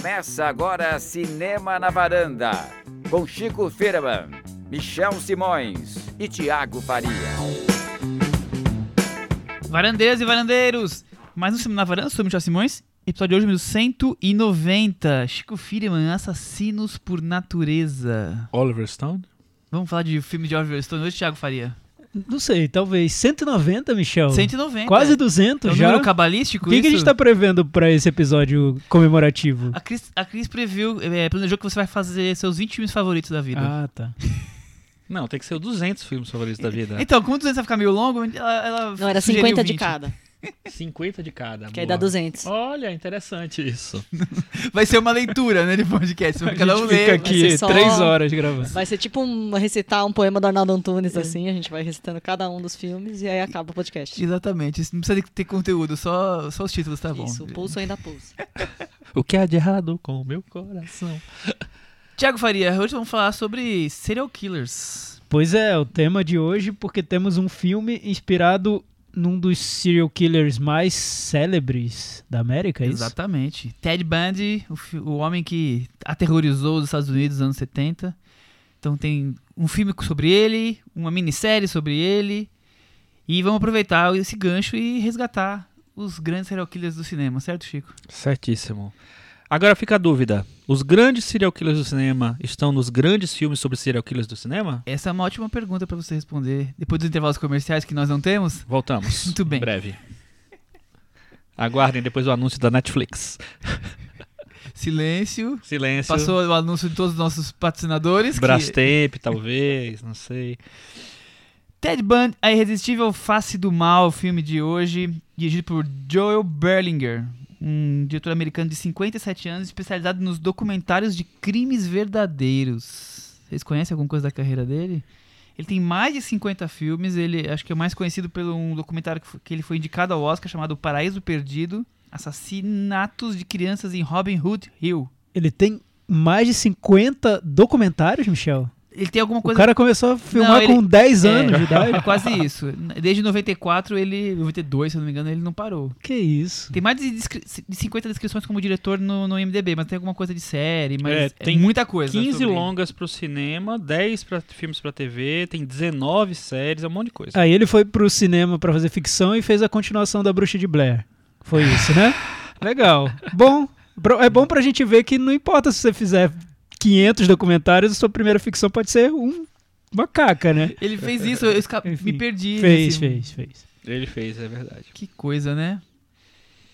Começa agora Cinema na Varanda, com Chico Firman, Michel Simões e Tiago Faria. Varandeiras e varandeiros! Mais um Cinema na Varanda, sou o Michel Simões. Episódio de hoje, número 190. Chico Firman, Assassinos por Natureza. Oliver Stone? Vamos falar de filme de Oliver Stone hoje, Thiago Faria? Não sei, talvez 190, Michel? 190. Quase é. 200 É um já. número cabalístico O que, que a gente tá prevendo pra esse episódio comemorativo? A Cris, a Cris previu, é, planejou que você vai fazer seus 20 filmes favoritos da vida. Ah, tá. Não, tem que ser o 200 filmes favoritos da vida. Então, como 200 vai ficar meio longo, ela, ela Não, era sugeriu 50 de 20. cada. 50 de cada. Que aí boa. dá 200. Olha, interessante isso. Vai ser uma leitura, né, de podcast. Vai cada um a fica ler. aqui só- três horas gravando. Vai ser tipo um, recitar um poema do Arnaldo Antunes, assim. A gente vai recitando cada um dos filmes e aí acaba o podcast. Exatamente, não precisa ter conteúdo, só, só os títulos, tá bom. Isso, o pulso ainda pulso. O que há de errado com o meu coração? Tiago Faria, hoje vamos falar sobre serial killers. Pois é, o tema de hoje, porque temos um filme inspirado num dos serial killers mais célebres da América, é isso? Exatamente. Ted Bundy, o, o homem que aterrorizou os Estados Unidos nos anos 70. Então tem um filme sobre ele, uma minissérie sobre ele. E vamos aproveitar esse gancho e resgatar os grandes serial killers do cinema, certo, Chico? Certíssimo. Agora fica a dúvida: os grandes serial killers do cinema estão nos grandes filmes sobre serial killers do cinema? Essa é uma ótima pergunta pra você responder. Depois dos intervalos comerciais que nós não temos. Voltamos. Muito bem. Em breve. Aguardem depois o anúncio da Netflix. Silêncio. Silêncio. Passou o anúncio de todos os nossos patrocinadores. que- Brastemp, talvez, não sei. Ted Bundy, A Irresistível Face do Mal, o filme de hoje, dirigido por Joel Berlinger, um diretor americano de 57 anos, especializado nos documentários de crimes verdadeiros. Vocês conhecem alguma coisa da carreira dele? Ele tem mais de 50 filmes, ele acho que é mais conhecido pelo um documentário que, foi- que ele foi indicado ao Oscar chamado Paraíso Perdido, Assassinatos de Crianças em Robin Hood Hill. Ele tem mais de 50 documentários, Michel? Ele tem alguma O coisa cara começou a filmar ele- com 10 É. anos de idade. É quase isso. Desde 94, ele. 92, se eu não me engano, ele não parou. Que isso? Tem mais de, descri- de 50 descrições como diretor no, no MDB, mas tem alguma coisa de série, mas É, é, tem muita coisa. 15 sobre- longas pro cinema, 10 pra filmes pra TV, tem 19 séries, é um monte de coisa. Aí ele foi pro cinema pra fazer ficção e fez a continuação da Bruxa de Blair. Foi isso, né? Legal. Bom, é bom pra gente ver que não importa se você fizer 500 documentários, a sua primeira ficção pode ser um, uma caca, né? Ele fez isso, eu esca- Enfim, me perdi. Fez, nesse- fez, fez. Ele fez, é verdade. Que coisa, né?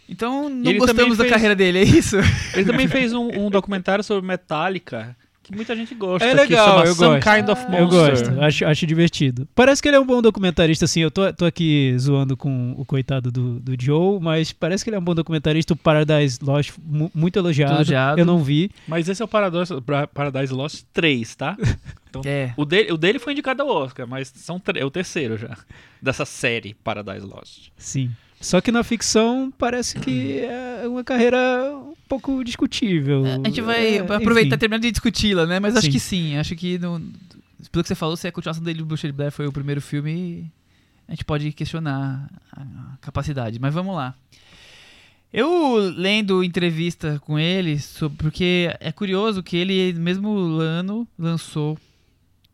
Então, não ele gostamos da fez- carreira dele, é isso? Ele também fez um, um documentário sobre Metallica, que muita gente gosta. É que legal, chama eu Some gosto. Kind of Monster. Eu gosto, acho, acho divertido. Parece que ele é um bom documentarista, assim. Eu tô, tô aqui zoando com o coitado do, do Joe, mas parece que ele é um bom documentarista. O Paradise Lost, mu- muito elogiado. Elogiado. Eu não vi. Mas esse é o Paradise, Paradise Lost 3, tá? É. O dele, o dele foi indicado ao Oscar, mas são é o terceiro já. Dessa série Paradise Lost. Sim. Só que na ficção parece que é uma carreira um pouco discutível. A gente vai É, aproveitar, terminar de discuti-la, né? Mas acho Sim. que sim. Acho que, no, pelo que você falou, se a continuação dele do Bruxa de Blair foi o primeiro filme, a gente pode questionar a capacidade. Mas vamos lá. Eu lendo entrevista com ele, sobre, porque é curioso que ele, mesmo ano, lançou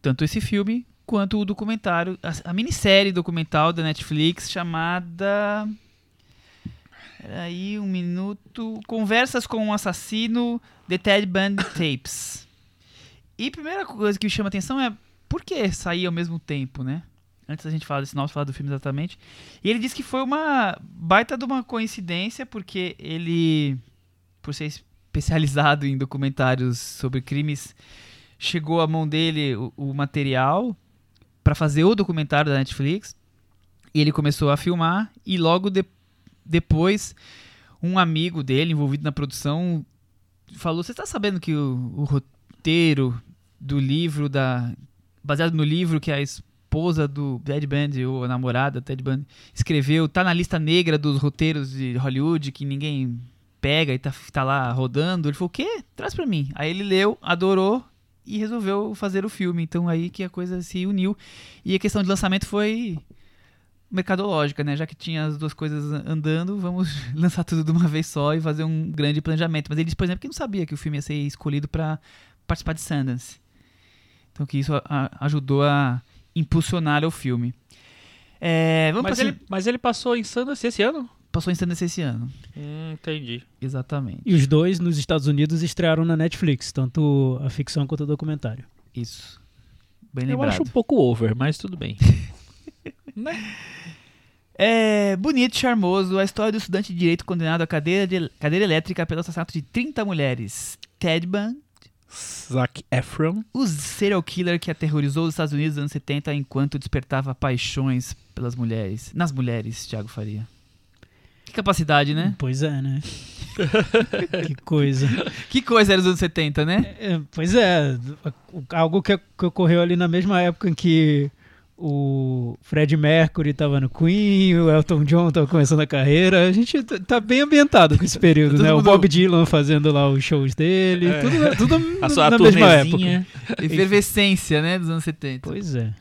tanto esse filme quanto o documentário, a, a minissérie documental da Netflix chamada. Aí, um minuto. Conversas com um assassino, The Ted Bundy Tapes. E a primeira coisa que me chama atenção é por que sair ao mesmo tempo, né? Antes da gente falar desse nosso falar do filme exatamente. E ele disse que foi uma baita de uma coincidência, porque ele, por ser especializado em documentários sobre crimes, chegou à mão dele o, o material para fazer o documentário da Netflix. E ele começou a filmar e logo de- depois um amigo dele envolvido na produção falou: "Você está sabendo que o, o roteiro do livro da baseado no livro que a esposa do Ted Bundy ou a namorada do Ted Bundy escreveu tá na lista negra dos roteiros de Hollywood que ninguém pega e tá, tá lá rodando?" Ele falou: "O quê? Traz para mim." Aí ele leu, adorou e resolveu fazer o filme. Então aí que a coisa se uniu. E a questão de lançamento foi mercadológica, né? Já que tinha as duas coisas andando, vamos lançar tudo de uma vez só e fazer um grande planejamento. Mas ele disse, por exemplo, que não sabia que o filme ia ser escolhido para participar de Sundance. Então que isso a- ajudou a impulsionar o filme. É, Mas ele, mas ele passou em Sundance esse ano? Passou em Sundance esse ano. Hum, entendi. Exatamente. E os dois nos Estados Unidos estrearam na Netflix, tanto a ficção quanto o documentário. Isso. Bem Eu lembrado. acho um pouco over, mas tudo bem. É bonito, charmoso, a história do estudante de direito condenado à cadeira, de, cadeira elétrica pelo assassinato de 30 mulheres. Ted Bundy, Zac Efron. o serial killer que aterrorizou os Estados Unidos nos anos 70 enquanto despertava paixões pelas mulheres. Nas mulheres, Thiago Faria. Que capacidade, né? Pois é, né? que coisa. Que coisa era dos anos 70, né? É, pois é, o- algo que, que ocorreu ali na mesma época em que o Fred Mercury estava no Queen, o Elton John estava começando a carreira. A gente t- tá bem ambientado com esse período, né? O mundo- Bob Dylan fazendo lá os shows dele, É. tudo, tudo A sua na mesma época. Efervescência, né? Dos anos 70. Pois é.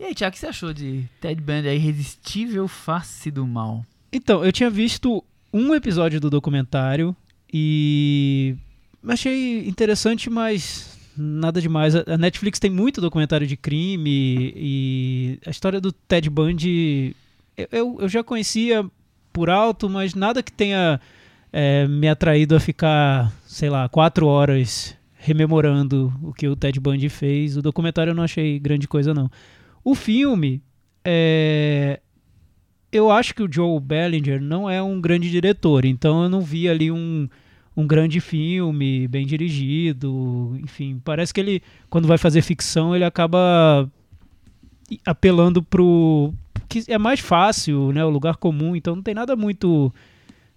E aí, Thiago, o que você achou de Ted Bundy, a irresistível face do mal? Então, eu tinha visto um episódio do documentário e achei interessante, mas nada demais. A Netflix tem muito documentário de crime e a história do Ted Bundy eu- eu, eu já conhecia por alto, mas nada que tenha é, me atraído a ficar, sei lá, quatro horas rememorando o que o Ted Bundy fez. O documentário eu não achei grande coisa, não. O filme, é, eu acho que o Joe Bellinger não é um grande diretor, então eu não vi ali um, um grande filme, bem dirigido, enfim, parece que ele, quando vai fazer ficção, ele acaba apelando pro que é mais fácil, né, o lugar comum, então não tem nada muito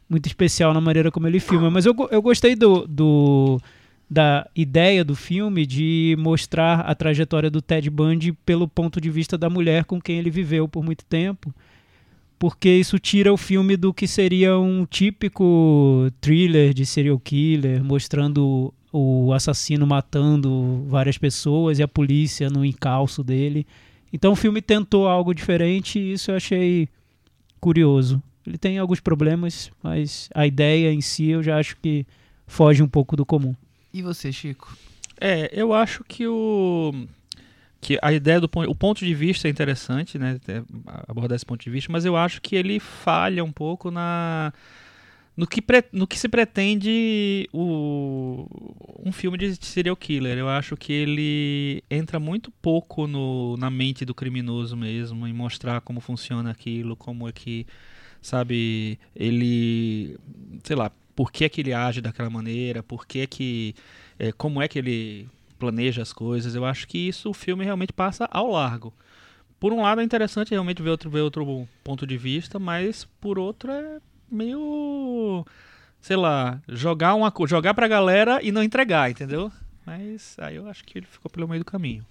muito especial na maneira como ele filma, mas eu, eu gostei do, do da ideia do filme de mostrar a trajetória do Ted Bundy pelo ponto de vista da mulher com quem ele viveu por muito tempo porque isso tira o filme do que seria um típico thriller de serial killer, mostrando o assassino matando várias pessoas e a polícia no encalço dele. Então o filme tentou algo diferente e isso eu achei curioso. Ele tem alguns problemas, mas a ideia em si eu já acho que foge um pouco do comum. E você, Chico? É, eu acho que o que a ideia do o ponto de vista é interessante, né, é, abordar esse ponto de vista, mas eu acho que ele falha um pouco na no que, pre- no que se pretende o, um filme de serial killer. Eu acho que ele entra muito pouco no, na mente do criminoso mesmo, em mostrar como funciona aquilo, como é que, sabe, ele, sei lá, por que é que ele age daquela maneira, por que é que, é, como é que ele planeja as coisas. Eu acho que isso o filme realmente passa ao largo. Por um lado é interessante realmente ver outro, ver outro ponto de vista, mas por outro é meio, sei lá, jogar uma jogar pra galera e não entregar, entendeu? Mas aí eu acho que ele ficou pelo meio do caminho.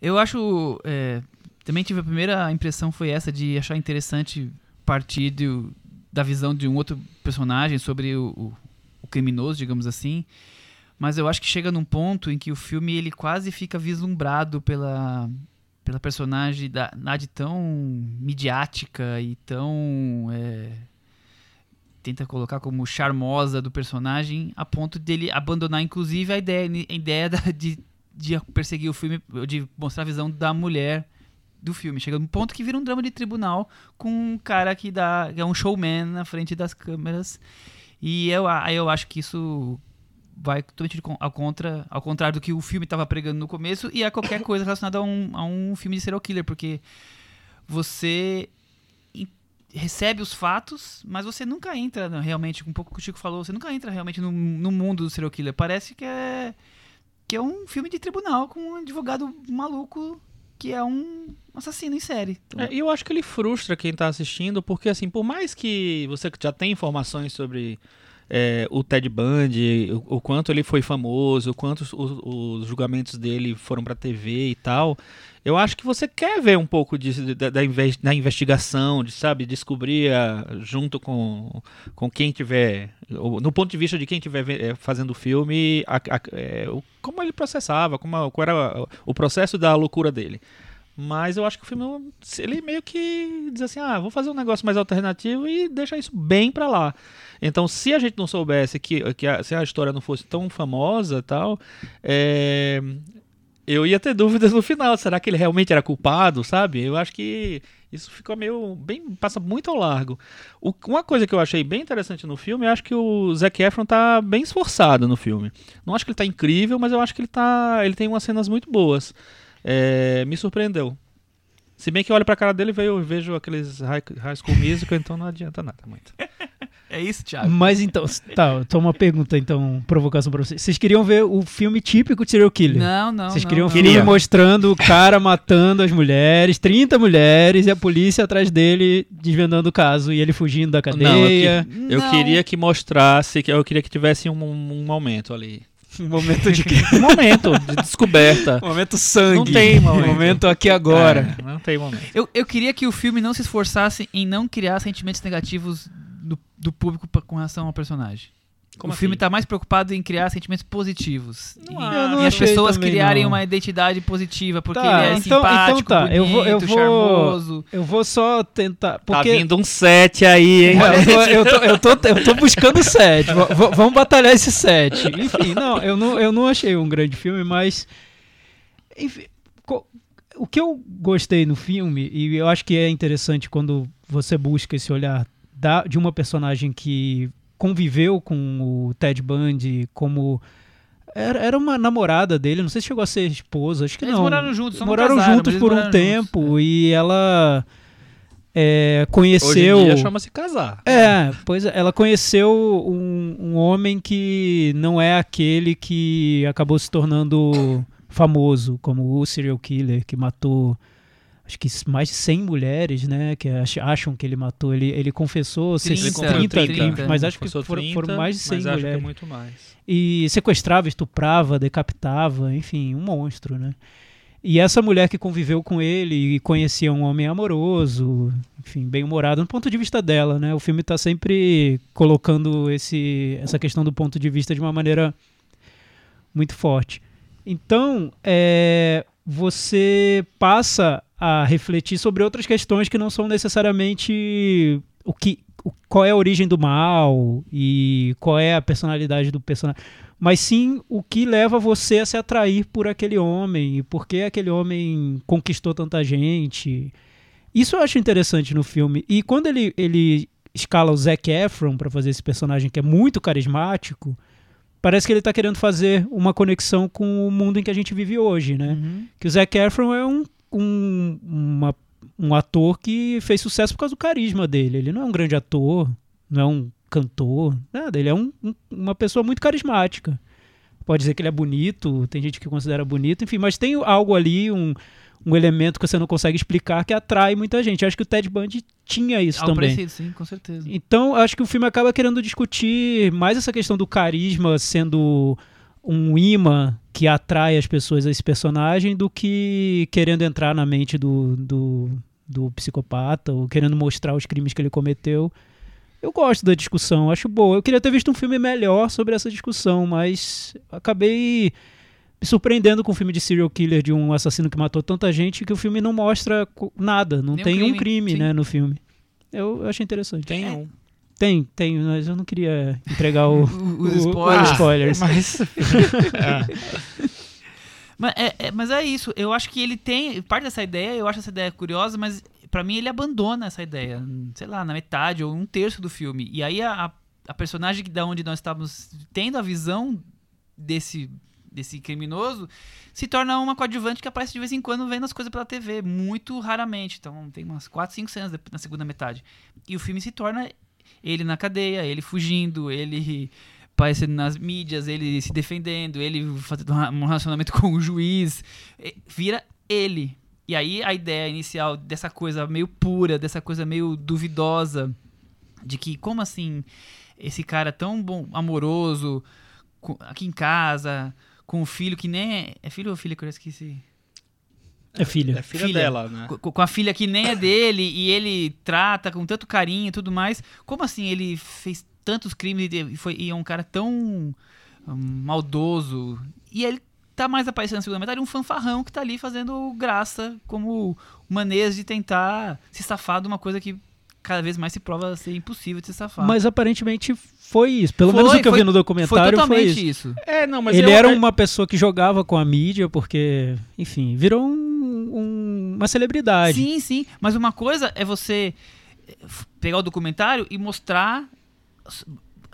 Eu acho. é, também tive a primeira impressão foi essa de achar interessante partir do- da visão de um outro personagem sobre o, o- o criminoso, digamos assim. Mas eu acho que chega num ponto em que o filme ele quase fica vislumbrado pela, pela personagem da Nad tão midiática e tão. é, tenta colocar como charmosa do personagem, a ponto dele abandonar, inclusive, a ideia, a ideia de de perseguir o filme, de mostrar a visão da mulher do filme. Chega num ponto que vira um drama de tribunal com um cara que dá, é um showman na frente das câmeras. E eu, aí eu acho que isso vai totalmente ao, contra, ao contrário do que o filme estava pregando no começo e a qualquer coisa relacionada a um, a um filme de serial killer, porque você recebe os fatos, mas você nunca entra realmente, um pouco que o Chico falou, você nunca entra realmente no, no mundo do serial killer. Parece que é que é um filme de tribunal com um advogado maluco que é um assassino em série. É, e eu acho que ele frustra quem tá assistindo, porque assim, por mais que você já tenha informações sobre é, o Ted Bundy, o, o quanto ele foi famoso, o quanto os, os- os julgamentos dele foram pra TV e tal, eu acho que você quer ver um pouco disso, da, da, da investigação, de, sabe, descobrir ah, junto com, com quem tiver, no ponto de vista de quem estiver fazendo o filme, a- a- é, como ele processava, como, qual era o processo da loucura dele. Mas eu acho que o filme, ele meio que diz assim, ah, vou fazer um negócio mais alternativo e deixa isso bem pra lá. Então, se a gente não soubesse que, que a, se a história não fosse tão famosa tal, é, eu ia ter dúvidas no final. Será que ele realmente era culpado, sabe? Eu acho que isso ficou meio. bem passa muito ao largo. O- uma coisa que eu achei bem interessante no filme, eu acho que o Zac Efron tá bem esforçado no filme. Não acho que ele tá incrível, mas eu acho que ele tá. ele tem umas cenas muito boas. É, me surpreendeu. Se bem que eu olho pra cara dele e vejo, eu vejo aqueles high, high School Musical, então não adianta nada muito. É isso, Thiago. Mas então, tá, tô uma pergunta, então, provocação pra vocês. Vocês queriam ver o filme típico de serial killer? Não, não. Vocês não, queriam um não. filme Queria. mostrando o cara matando as mulheres, 30 mulheres, e a polícia atrás dele desvendando o caso, e ele fugindo da cadeia. Eu Não. queria que mostrasse, que eu queria que tivesse um, um momento ali. Um momento de Um momento de descoberta. um momento sangue. Não tem momento. Um momento aqui agora. É, não tem momento. Eu, eu queria que o filme não se esforçasse em não criar sentimentos negativos do, do público pra- com relação ao personagem. Como o filme assim? tá mais preocupado em criar sentimentos positivos. Não e. Eu não e as pessoas criarem não. uma identidade positiva, porque Tá, ele é então- simpático, então tá, eu vou- eu bonito, vou- charmoso. Eu vou só tentar. Tá Porque... vindo um set aí, hein? É, eu, tô, eu, tô, eu, tô, eu tô buscando set. V- v- vamos batalhar esse set. Enfim, não eu, não, eu não achei um grande filme, mas. Enfim, o que eu gostei no filme, e eu acho que é interessante quando você busca esse olhar da, de uma personagem que conviveu com o Ted Bundy como. Era, era uma namorada dele, não sei se chegou a ser esposa, acho que Eles não. moraram juntos, moraram casaram, juntos por um tempo juntos. e ela é, Hoje conheceu. em dia chama-se casar. É, pois é, ela conheceu um, um homem que não é aquele que acabou se tornando famoso, como o serial killer que matou acho que mais de 100 mulheres, né, que ach- acham que ele matou. Ele, ele confessou 30, 30, 30, 30, mas acho que foram, 30, foram mais de 100 mas acho que é mulheres. muito mais. E sequestrava, estuprava, decapitava, enfim, um monstro, né? E essa mulher que conviveu com ele e conhecia um homem amoroso, enfim, bem-humorado, no ponto de vista dela, né? O filme está sempre colocando esse, essa questão do ponto de vista de uma maneira muito forte. Então, é, você passa a refletir sobre outras questões que não são necessariamente o que, o- qual é a origem do mal e qual é a personalidade do personagem, mas sim o que leva você a se atrair por aquele homem e por que aquele homem conquistou tanta gente. Isso eu acho interessante no filme. E quando ele, ele escala o Zac Efron para fazer esse personagem que é muito carismático, parece que ele tá querendo fazer uma conexão com o mundo em que a gente vive hoje, né? Uhum. Que o Zac Efron é um, um, uma- um ator que fez sucesso por causa do carisma dele. Ele não é um grande ator, não é um cantor, nada. Ele é um- um- uma pessoa muito carismática. Pode dizer que ele é bonito, tem gente que considera bonito, enfim, mas tem algo ali, um, um elemento que você não consegue explicar que atrai muita gente. Eu acho que o Ted Bundy tinha isso Algo também. parecido, sim, com certeza. Então, acho que o filme acaba querendo discutir mais essa questão do carisma sendo um imã que atrai as pessoas a esse personagem do que querendo entrar na mente do, do, do psicopata ou querendo mostrar os crimes que ele cometeu. Eu gosto da discussão, acho boa. Eu queria ter visto um filme melhor sobre essa discussão, mas acabei me surpreendendo com um filme de serial killer de um assassino que matou tanta gente que o filme não mostra nada, não Nenhum tem um crime, crime sim. né, no filme. Eu, eu achei interessante. Tem É. um. Tem, tem, mas eu não queria entregar o, Os o- spoilers. os spoilers. Mas. Mas é, é- mas é isso, eu acho que ele tem. Parte dessa ideia, eu acho essa ideia curiosa, mas pra mim ele abandona essa ideia, sei lá, na metade ou um terço do filme. E aí a, a- a personagem da onde nós estávamos tendo a visão desse, desse criminoso se torna uma coadjuvante que aparece de vez em quando vendo as coisas pela TV, muito raramente. Então tem umas 4, 5 cenas na segunda metade. E o filme se torna ele na cadeia, ele fugindo, ele aparecendo nas mídias, ele se defendendo, ele fazendo um relacionamento com o juiz, vira ele. E aí a ideia inicial dessa coisa meio pura, dessa coisa meio duvidosa, de que como assim esse cara tão bom, amoroso, aqui em casa, com um filho que nem é, é filho ou filha que eu esqueci? É filha. É filha, Filha. dela, né? co- com a filha que nem é dele e ele trata com tanto carinho e tudo mais. Como assim ele fez tantos crimes e foi e é um cara tão hum, maldoso? E ele tá mais aparecendo na segunda metade um fanfarrão que tá ali fazendo graça como maneiras de tentar se safar de uma coisa que cada vez mais se prova ser impossível de se safar. Mas aparentemente foi isso. Pelo Foi, menos o que eu foi- vi no foi documentário foi, totalmente isso. isso. É, não, mas Ele eu- era uma pessoa que jogava com a mídia porque, enfim, virou um- uma celebridade. Sim, sim. Mas uma coisa é você eh, pegar o documentário e mostrar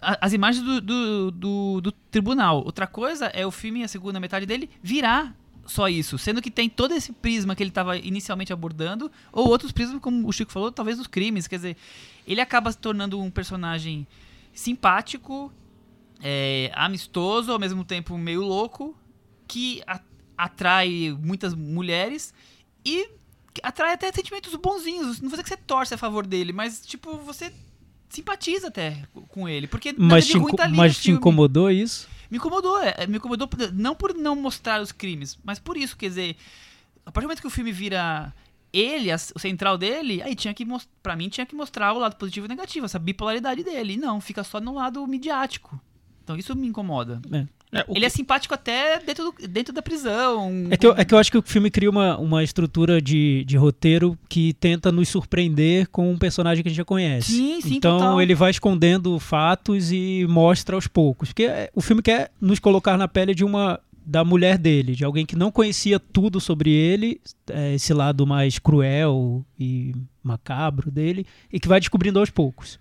as imagens do, do, do- do tribunal. Outra coisa é o filme, a segunda metade dele, virar só isso. Sendo que tem todo esse prisma que ele estava inicialmente abordando, ou outros prismas, como o Chico falou, talvez dos crimes. Quer dizer, ele acaba se tornando um personagem simpático, é, amistoso, ao mesmo tempo meio louco, que a- atrai muitas mulheres e atrai até sentimentos bonzinhos. Não vou dizer que você torce a favor dele, mas, tipo, você simpatiza até com ele. Porque nada Mas, te, tá mas te incomodou isso? Me incomodou, é, me incomodou não por não mostrar os crimes, mas por isso, quer dizer, a partir do momento que o filme vira ele, a- o central dele, aí tinha que pra mim tinha que mostrar o lado positivo e negativo, essa bipolaridade dele, e não, fica só no lado midiático. Então isso me incomoda. é, o Ele é simpático até dentro, do- dentro da prisão. É que, eu, é que eu acho que o filme cria uma, uma estrutura de, de roteiro que tenta nos surpreender com um personagem que a gente já conhece. Sim, sim, então total. ele vai escondendo fatos e mostra aos poucos. Porque é, o filme quer nos colocar na pele de uma da mulher dele, de alguém que não conhecia tudo sobre ele, é, esse lado mais cruel e macabro dele, e que vai descobrindo aos poucos.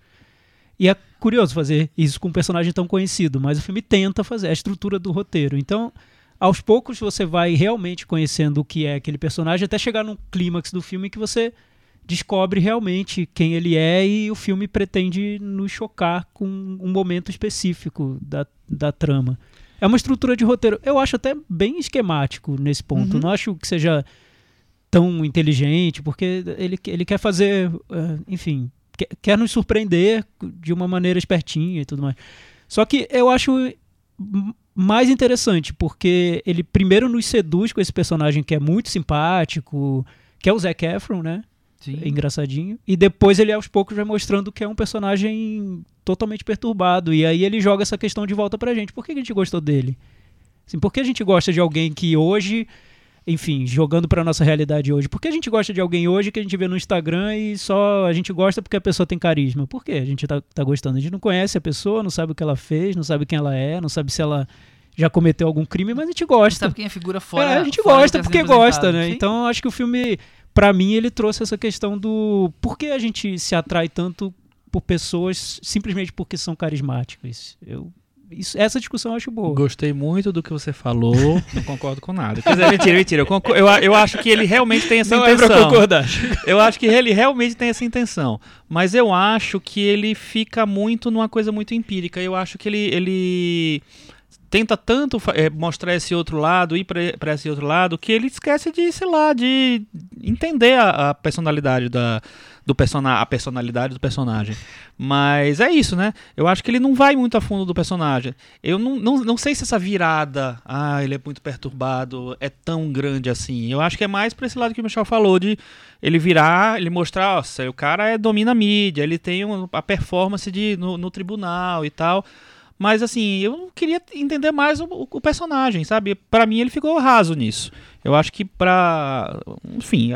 E é curioso fazer isso com um personagem tão conhecido, mas o filme tenta fazer a estrutura do roteiro. Então, aos poucos você vai realmente conhecendo o que é aquele personagem até chegar num clímax do filme que você descobre realmente quem ele é e o filme pretende nos chocar com um momento específico da, da trama. É uma estrutura de roteiro, eu acho até bem esquemático nesse ponto. Uhum. Não acho que seja tão inteligente, porque ele, ele quer fazer, eh, enfim, quer, quer nos surpreender de uma maneira espertinha e tudo mais. Só que eu acho mais interessante, porque ele primeiro nos seduz com esse personagem que é muito simpático, que é o Zac Efron, né? Sim. É engraçadinho. E depois ele aos poucos vai mostrando que é um personagem totalmente perturbado. E aí ele joga essa questão de volta pra gente. Por que que a gente gostou dele? Assim, por que a gente gosta de alguém que hoje, enfim, jogando pra nossa realidade hoje, por que a gente gosta de alguém hoje que a gente vê no Instagram e só a gente gosta porque a pessoa tem carisma? Por que a gente tá, tá gostando? A gente não conhece a pessoa, não sabe o que ela fez, não sabe quem ela é, não sabe se ela já cometeu algum crime, mas a gente gosta. sabe quem é figura fora. É, a gente fora gosta que porque gosta, né? Sim. Então acho que o filme, pra mim, ele trouxe essa questão do por que a gente se atrai tanto por pessoas simplesmente porque são carismáticas. Eu, isso, essa discussão eu acho boa. Gostei muito do que você falou, não concordo com nada. Quer dizer, mentira, mentira. Eu, concor- eu, eu acho que ele realmente tem essa Não é pra intenção. concordar. Eu acho que ele realmente tem essa intenção. Mas eu acho que ele fica muito numa coisa muito empírica. Eu acho que ele, ele tenta tanto eh, mostrar esse outro lado, ir para esse outro lado, que ele esquece de, sei lá, de entender a, a personalidade da do persona a personalidade do personagem. Mas é isso, né? Eu acho que ele não vai muito a fundo do personagem. Eu não, não, não sei se essa virada, ah, ele é muito perturbado, é tão grande assim. Eu acho que é mais pra esse lado que o Michel falou, de ele virar, ele mostrar, nossa, o cara é, domina a mídia, ele tem a performance de, no, no tribunal e tal. Mas assim, eu queria entender mais o, o- personagem, sabe? Pra mim ele ficou raso nisso. Eu acho que pra. Enfim,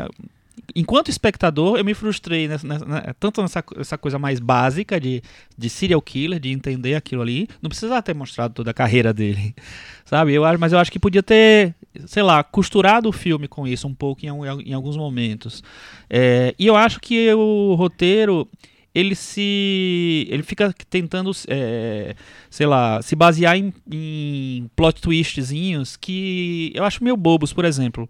enquanto espectador, eu me frustrei nessa- nessa- né, tanto nessa co- essa coisa mais básica de, de serial killer, de entender aquilo ali. Não precisava ter mostrado toda a carreira dele, sabe? Eu, mas eu acho que podia ter, sei lá, costurado o filme com isso um pouco em, em alguns momentos. É, e eu acho que o roteiro ele se ele fica tentando é, sei lá se basear em, em plot twistzinhos que eu acho meio bobos por exemplo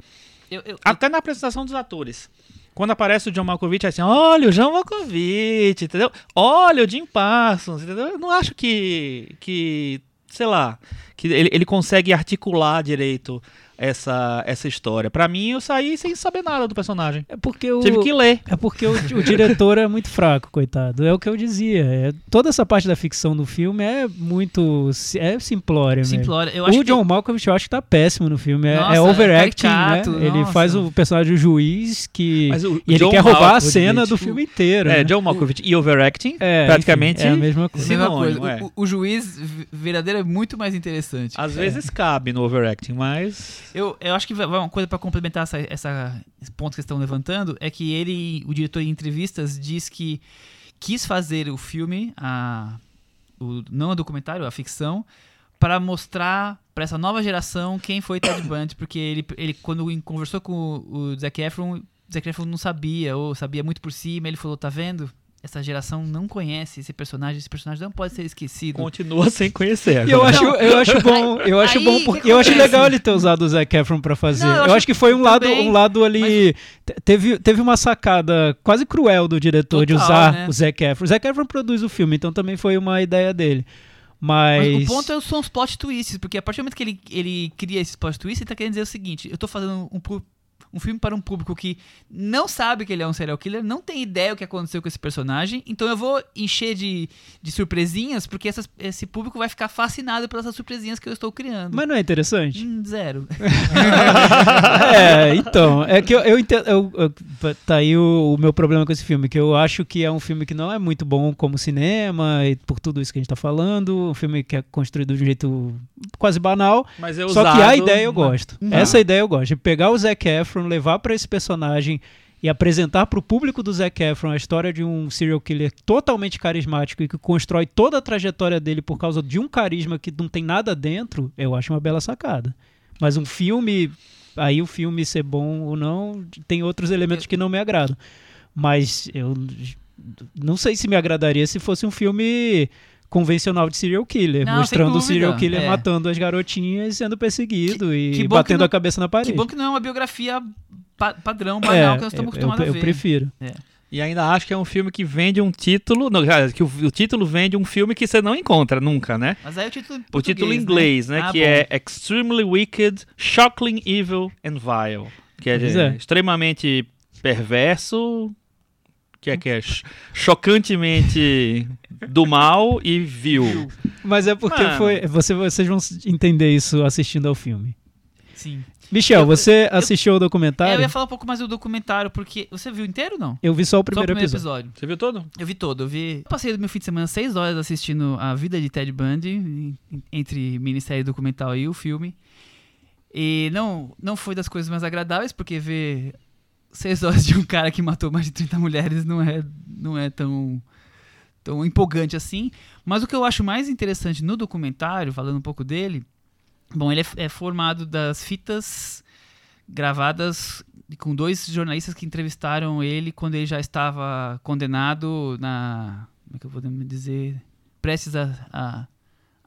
Eu, eu- até na apresentação dos atores. Quando aparece o John Malkovich, é assim, olha o John Malkovich, entendeu? Olha o Jim Parsons, entendeu? Eu não acho que, que sei lá, que ele, ele consegue articular direito essa, essa história. Pra mim, eu saí sem saber nada do personagem. É porque o, Tive que ler. é porque o, o diretor é muito fraco, coitado. É o que eu dizia. É, toda essa parte da ficção do filme é muito. É simplória mesmo. Simplória. Eu acho o que John Malkovich eu acho que tá péssimo no filme. É, Nossa, é overacting, caricato, né? Ele nossa. faz o personagem do juiz que. Mas o e ele John quer roubar a Malkovich- cena do filme inteiro. É, né? John Malkovich e overacting, É, praticamente. enfim, é a mesma coisa. Sinônimo, coisa. é. O, o juiz verdadeiro é muito mais interessante. Às vezes cabe no overacting, mas. Eu, eu acho que uma coisa pra complementar essa, essa- esse ponto que vocês estão levantando é que ele, o diretor em entrevistas, diz que quis fazer o filme, a, o, não o documentário, a ficção, para mostrar para essa nova geração quem foi Ted Bundy, porque ele, ele quando conversou com o, o Zac Efron, Zac Efron não sabia ou sabia muito por cima, ele falou, tá vendo? Essa geração não conhece esse personagem, esse personagem não pode ser esquecido. Continua sem conhecer. E eu agora. acho, eu acho bom, eu acho Aí, bom que porque eu acho legal ele ter usado o Zac Efron pra fazer. Não, eu eu, acho acho que foi um lado, um lado ali te- teve, teve uma sacada quase cruel do diretor de Total, usar né? o Zac Efron. O Zac Efron produz o filme, então também foi uma ideia dele. Mas, Mas o ponto é- são os plot twists, porque a partir do momento que ele, ele cria esses plot twists, ele tá querendo dizer o seguinte: eu tô fazendo um, um filme para um público que não sabe que ele é um serial killer, não tem ideia o que aconteceu com esse personagem, então eu vou encher de, de surpresinhas, porque essas- esse público vai ficar fascinado pelas surpresinhas que eu estou criando. mas não é interessante? Hum, zero. é, então, é que eu, eu entendo. eu- eu- tá aí o, o meu problema com esse filme, que eu acho que é um filme que não é muito bom como cinema, e por tudo isso que a gente tá falando, um filme que é construído de um jeito quase banal. Mas é Só que a usado ideia eu gosto. Uhum. Essa ideia eu gosto. De pegar o Zac Efron, levar pra esse personagem e apresentar pro público do Zac Efron a história de um serial killer totalmente carismático e que constrói toda a trajetória dele por causa de um carisma que não tem nada dentro, eu acho uma bela sacada. Mas um filme, aí o filme ser bom ou não, tem outros elementos que não me agradam. Mas eu não sei se me agradaria se fosse um filme convencional de serial killer, Não, mostrando o serial killer é. matando as garotinhas e sendo perseguido e que bom que batendo não- a cabeça na parede. Que bom que não é uma biografia pa- padrão, É, banal, que nós estamos eu- acostumados eu, a ver. eu prefiro. E ainda acho que é um filme que vende um título. Não, que o, o título vende um filme que você não encontra nunca, né? Mas aí o título em O título em português, inglês, né? Ah, que bom. é Extremely Wicked, Shockingly Evil and Vile. Que é, é. extremamente perverso, que é, que é ch- chocantemente do mal e vil. Mas é porque Mano. foi. Você, vocês vão entender isso assistindo ao filme. Sim. Michel, Eu- você assistiu ao É, eu documentário? ia falar um pouco mais do documentário, porque. Você viu inteiro ou não? Eu vi só o Só o primeiro, primeiro episódio. episódio. Você viu todo? Eu vi todo, eu vi. Eu passei meu fim de semana seis horas assistindo a vida de Ted Bundy, entre minissérie documental e o filme. E não, não foi das coisas mais agradáveis, porque ver seis horas de um cara que matou mais de 30 mulheres não é, não é tão, tão empolgante assim. Mas o que eu acho mais interessante no documentário, falando um pouco dele, bom, ele é, é formado das fitas gravadas com dois jornalistas que entrevistaram ele quando ele já estava condenado na. Como é que eu vou dizer? Prestes a, a,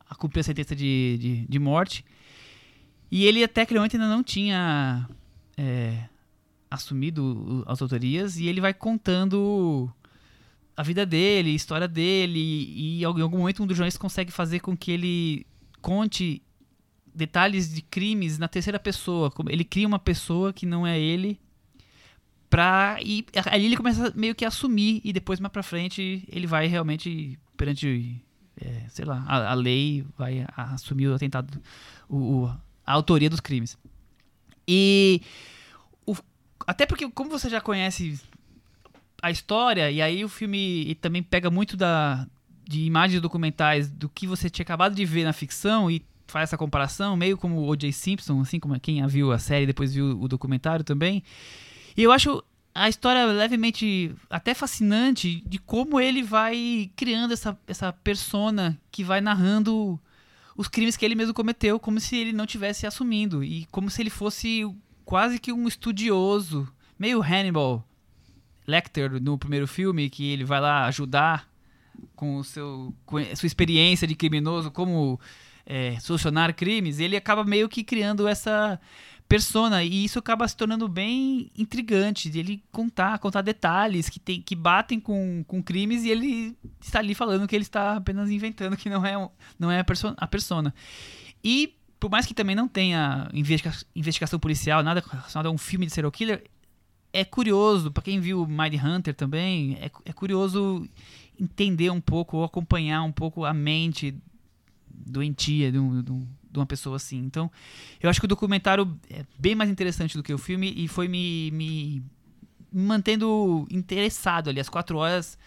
a cumprir a sentença de, de, de morte. E ele até aquele momento ainda não tinha é, assumido as autorias e ele vai contando a vida dele, a história dele e em algum momento um dos jornalistas consegue fazer com que ele conte detalhes de crimes na terceira pessoa. Ele cria uma pessoa que não é ele pra e ali ele começa meio que a assumir e depois mais pra frente ele vai realmente perante é, sei lá a, a lei vai assumir o atentado o, o- a autoria dos crimes e até porque como você já conhece a história e aí o filme também pega muito da de imagens documentais do que você tinha acabado de ver na ficção e faz essa comparação, meio como o O.J. Simpson, assim como quem viu a série depois viu o documentário também. E eu acho a história levemente até fascinante de como ele vai criando essa, essa persona que vai narrando os crimes que ele mesmo cometeu, como se ele não tivesse assumindo e como se ele fosse quase que um estudioso, meio Hannibal Lecter no primeiro filme, que ele vai lá ajudar com o seu com sua experiência de criminoso, como é, solucionar crimes, ele acaba meio que criando essa persona e isso acaba se tornando bem intrigante de ele contar, contar detalhes que tem que batem com, com crimes e ele está ali falando que ele está apenas inventando que não é não é a, perso a persona. E por mais que também não tenha investiga- investigação policial, nada relacionado a um filme de serial killer, é curioso, pra quem viu Mind Hunter também, é, é curioso entender um pouco, ou acompanhar um pouco a mente doentia de, um- de um- de uma pessoa assim. Então, eu acho que o documentário é bem mais interessante do que o filme e foi me me mantendo interessado ali. As quatro horas,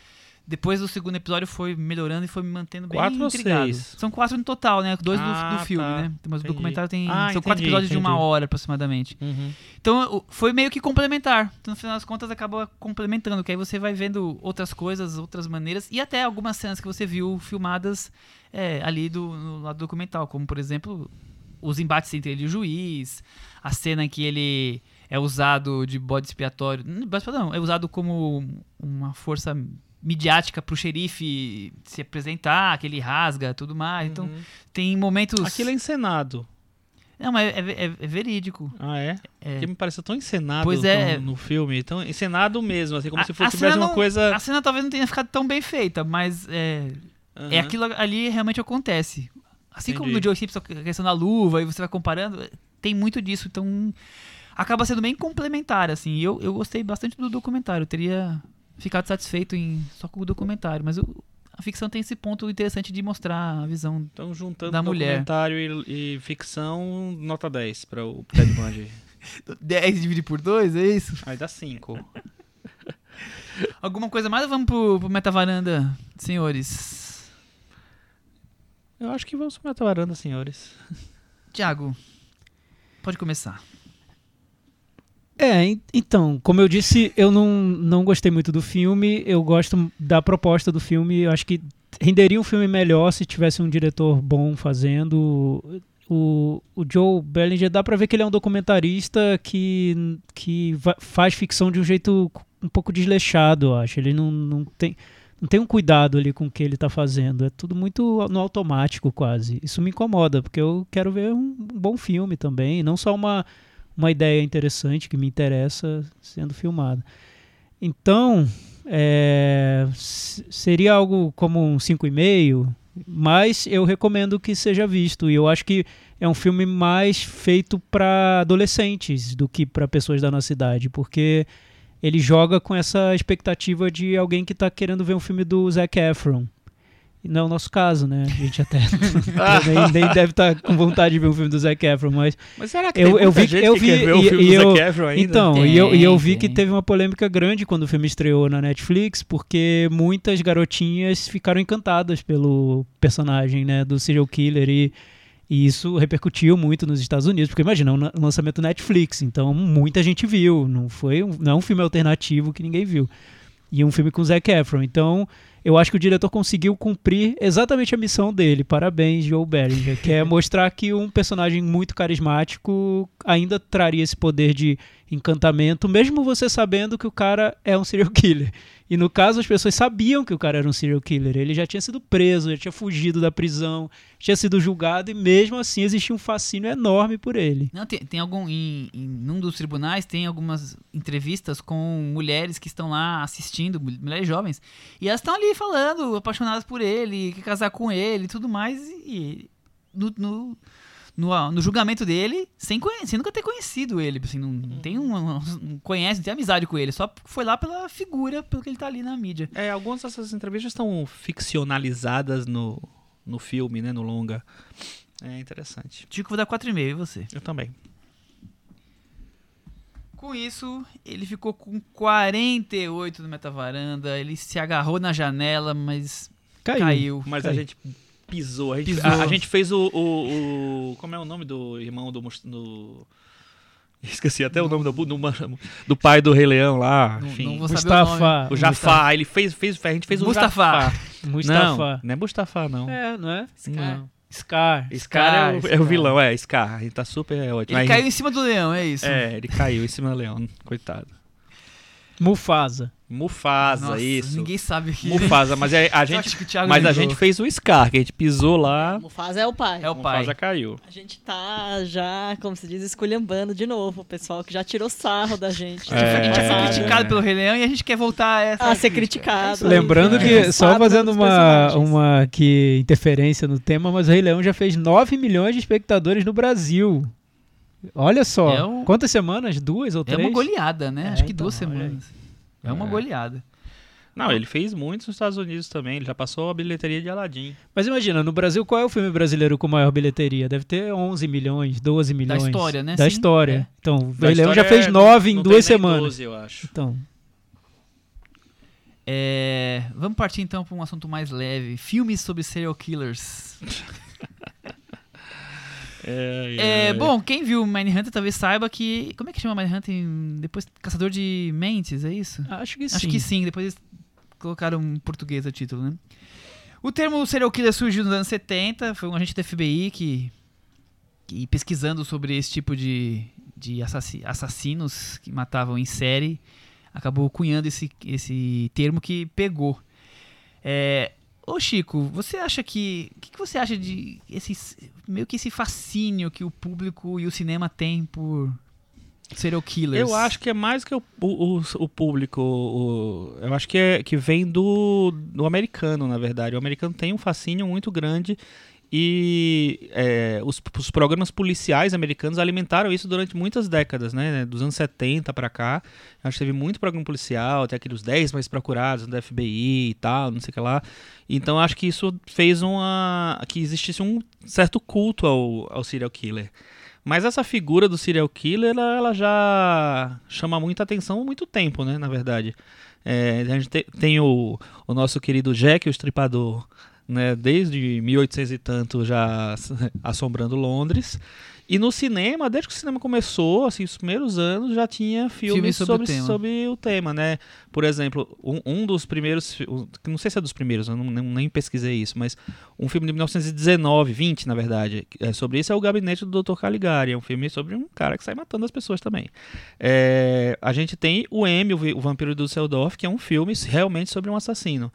depois do segundo episódio, foi melhorando e foi me mantendo bem Quatro ou intrigado. seis? São quatro no total, né? Dois do- Ah, do, filme, tá. né? Mas o Entendi. documentário tem. Ah, são quatro entendi, episódios de uma entendi. hora aproximadamente. Uhum. Então o- foi meio que complementar. Então, no final das contas, acaba complementando, que aí você vai vendo outras coisas, outras maneiras, e até algumas cenas que você viu filmadas é, ali do, no lado documental, como por exemplo os embates entre ele e o juiz, a cena em que ele é usado de bode expiatório não, é usado como uma força midiática pro xerife se apresentar, que ele rasga tudo mais. Então Uhum. tem momentos. Aquilo é encenado. Não, mas é, é- é verídico. Ah, é? É. Porque me pareceu tão encenado Pois é. tão- no filme. Tão encenado mesmo, assim, como A- se fosse tivesse uma não- coisa. A cena talvez não tenha ficado tão bem feita, mas é, é Aham. aquilo ali realmente acontece. Assim como no Entendi. Joe Simpson, a questão da luva, e você vai comparando, tem muito disso, então acaba sendo bem complementar, assim. E Eu, eu gostei bastante do documentário, eu teria ficado satisfeito em, só com o documentário, mas o- a ficção tem esse ponto interessante de mostrar a visão. Então, juntando da mulher. documentário e, e ficção, nota 10 para o Ted Bundy. 10 dividido por 2, é isso? Aí dá 5. Alguma coisa mais ou vamos pro, pro Metavaranda, senhores? Eu acho que vamos para a varanda, senhores. Tiago, pode começar. É, en- então, como eu disse, eu não, não gostei muito do filme. Eu gosto da proposta do filme. Eu acho que renderia um filme melhor se tivesse um diretor bom fazendo. O, o Joe Bellinger dá pra ver que ele é um documentarista que, que faz ficção de um jeito um pouco desleixado, eu acho. Ele não, não tem. Não tem um cuidado ali com o que ele tá fazendo. É tudo muito no automático, quase. Isso me incomoda, porque eu quero ver um bom filme também. Não só uma, uma ideia interessante que me interessa sendo filmada. Então, é, seria algo como um 5,5, mas eu recomendo que seja visto. E eu acho que é um filme mais feito para adolescentes do que para pessoas da nossa idade, porque ele joga com essa expectativa de alguém que está querendo ver um filme do Zac Efron. Não é o nosso caso, né? A gente até nem, nem deve estar com vontade de ver um filme do Zac Efron, mas Mas será que Eu- tem eu vi que- gente eu que vi- quer ver o e- filme e do eu- Zac Efron ainda? Então, e eu, e eu vi Tem, que tem. teve uma polêmica grande quando o filme estreou na Netflix, porque muitas garotinhas ficaram encantadas pelo personagem, né, do serial killer e, e isso repercutiu muito nos Estados Unidos, porque imagina, é um lançamento Netflix, então muita gente viu, não foi um, não é um filme alternativo que ninguém viu. E um filme com Zac Efron. Então, eu acho que o diretor conseguiu cumprir exatamente a missão dele. Parabéns, Joe Bellinger, que é mostrar que um personagem muito carismático ainda traria esse poder de encantamento, mesmo você sabendo que o cara é um serial killer. E no caso, as pessoas sabiam que o cara era um serial killer. Ele já tinha sido preso, já tinha fugido da prisão, tinha sido julgado e mesmo assim existia um fascínio enorme por ele. Não, tem, tem algum. Em, em um dos tribunais tem algumas entrevistas com mulheres que estão lá assistindo, mul- mulheres jovens, e elas estão ali falando, apaixonadas por ele, quer casar com ele e tudo mais, e no, no, no, ah, no julgamento dele, sem, sem nunca ter conhecido ele, assim, não, não tem um, não conhece, não tem amizade com ele, só foi lá pela figura, pelo que ele tá ali na mídia. É, algumas dessas entrevistas estão ficcionalizadas no, no filme, né, no longa. É interessante. Tico, vou dar 4,5, e você? Eu também. Com isso, ele ficou com 48 no metavaranda. Ele se agarrou na janela, mas Caiu. caiu. Mas Caiu. a gente pisou. A gente, Pisou. A, a gente fez o, o, o- Como é o nome do irmão do. do- Esqueci até o nome do, do, do pai do Rei Leão lá. Não- enfim. não vou saber o nome. Mustafa. o Jafar. Ele fez, fez. A gente fez o Mustafa. Jafar. Mustafa. Não, não é Mustafa, não. É, não é? Scar. Não. Scar. Scar é o, é o Scar. vilão, é, Scar. Gente tá super ótimo. Ele Aí- caiu em cima do leão, é isso. É, ele caiu em cima do leão, coitado. Mufasa. Mufasa, Nossa, isso. Ninguém sabe aqui. Mufasa, mas é- a Eu gente, que mas a gente fez o Scar, que a gente pisou lá, Mufasa é o pai. É o pai. Mufasa caiu. A gente tá já, como se diz, esculhambando de novo o pessoal que já tirou sarro da gente. É. A gente foi Sabe? criticado pelo Rei Leão e a gente quer voltar a essa A ser crítica. criticado. É. Lembrando É. que, só fazendo uma, uma que, interferência no tema, mas o Rei Leão já fez 9 milhões de espectadores no Brasil. Olha só. É um- Quantas semanas? Duas ou É três? uma goleada, né? É, Acho que então, duas semanas. É uma É. goleada. Não, ele fez muitos nos Estados Unidos também, ele já passou a bilheteria de Aladdin. Mas imagina, no Brasil, qual é o filme brasileiro com maior bilheteria? Deve ter 11 milhões, 12 milhões. história, né? Da Sim, história. Então, o Da Rei Leão já fez 9 em não duas tem nem semanas. 12, eu acho. Então, É, Vamos partir então para um assunto mais leve. Filmes sobre serial killers. É, bom, quem viu Manhunter talvez saiba que. Como é que chama Manhunter? Depois Caçador de Mentes, é isso? acho que sim. Acho que sim, depois eles colocaram em português o título, né? O termo serial killer surgiu nos anos 70, foi um agente da FBI que, que pesquisando sobre esse tipo de, de assassinos que matavam em série, acabou cunhando esse, esse termo que pegou. É, ô Chico, você acha que. O que, que você acha de esse, meio que esse fascínio que o público e o cinema tem por serial killers? Eu acho que é mais que o, o, o- público. o- eu acho que, é, que vem do, do americano, na verdade. O americano tem um fascínio muito grande e é, os, os programas policiais americanos alimentaram isso durante muitas décadas, né? Dos anos 70 pra cá. Acho que teve muito programa policial, tem aqueles 10 mais procurados do FBI e tal, não sei o que lá. Então acho que isso fez uma. que existisse um certo culto ao, ao serial killer. Mas essa figura do serial killer, ela, ela já chama muita atenção há muito tempo, né? Na verdade. É, a gente te- tem o, o nosso querido Jack, o estripador, né? Desde 1800 e tanto já assombrando Londres. E no cinema, desde que o cinema começou, assim, os primeiros anos, já tinha filmes, Filmes sobre o sobre, tema. sobre o tema, né? Por exemplo, um, um dos primeiros, não sei se é dos primeiros, eu não, nem, pesquisei isso, mas um filme de 1919, 20 na verdade, é, sobre isso é o Gabinete do Dr. Caligari, é um filme sobre um cara que sai matando as pessoas também. É, a gente tem o M, o, Vampiro do Düsseldorf, que é um filme realmente sobre um assassino.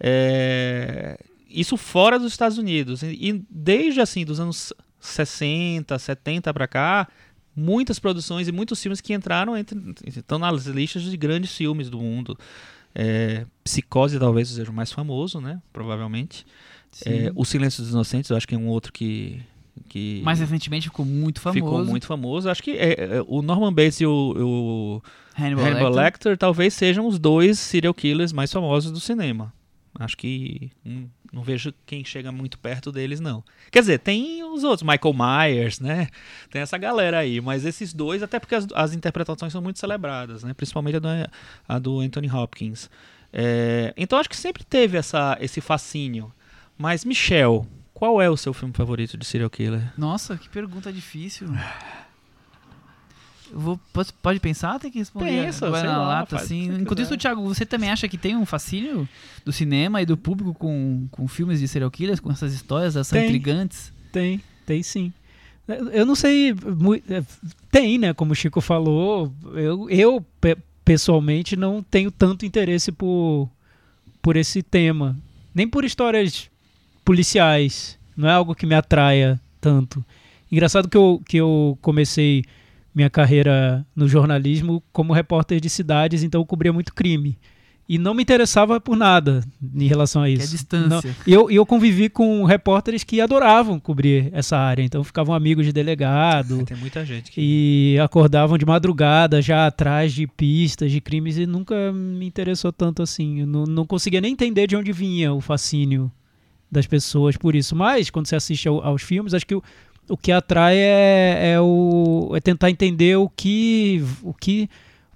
É, isso fora dos Estados Unidos. E, desde assim, dos anos 60, 70 para cá, muitas produções e muitos filmes que entraram entre, estão nas listas de grandes filmes do mundo. É, Psicose talvez seja o mais famoso, né? Provavelmente. É, o Silêncio dos Inocentes, eu acho que é um outro que. que Mais recentemente ficou muito famoso. Ficou muito famoso. Acho que é, é, o Norman Bates e o, o Hannibal, Hannibal Lecter. Lecter talvez sejam os dois serial killers mais famosos do cinema. Acho que hum, não vejo quem chega muito perto deles, não. Quer dizer, tem os outros, Michael Myers, né? Tem essa galera aí, mas esses dois, até porque as, as interpretações são muito celebradas, né? Principalmente a do, a do Anthony Hopkins. É, então acho que sempre teve essa, esse fascínio. Mas, Michel, qual é o seu filme favorito de serial killer? Nossa, que pergunta difícil. Vou, pode, pensar? Tem que responder Pensa, sei na lá, lata, assim. Enquanto quiser. isso, Thiago, você também acha que tem um fascínio do cinema e do público com, com filmes de serial killers, com essas histórias, são Tem. intrigantes? Tem, tem sim. Eu não sei. é, Tem, né? Como o Chico falou. Eu, eu pe- pessoalmente, não tenho tanto interesse por, por esse tema. Nem por histórias policiais. Não é algo que me atraia tanto. Engraçado que eu, que eu comecei minha carreira no jornalismo como repórter de cidades, então eu cobria muito crime. E não me interessava por nada em relação a Que é isso. distância. E eu, eu convivi com repórteres que adoravam cobrir essa área, então ficavam amigos de delegado Tem muita gente que. e acordavam de madrugada já atrás de pistas de crimes e nunca me interessou tanto assim. Eu não, não conseguia nem entender de onde vinha o fascínio das pessoas por isso. Mas quando você assiste ao- aos filmes, acho que o, o que atrai é, é o, é tentar entender o que, o que,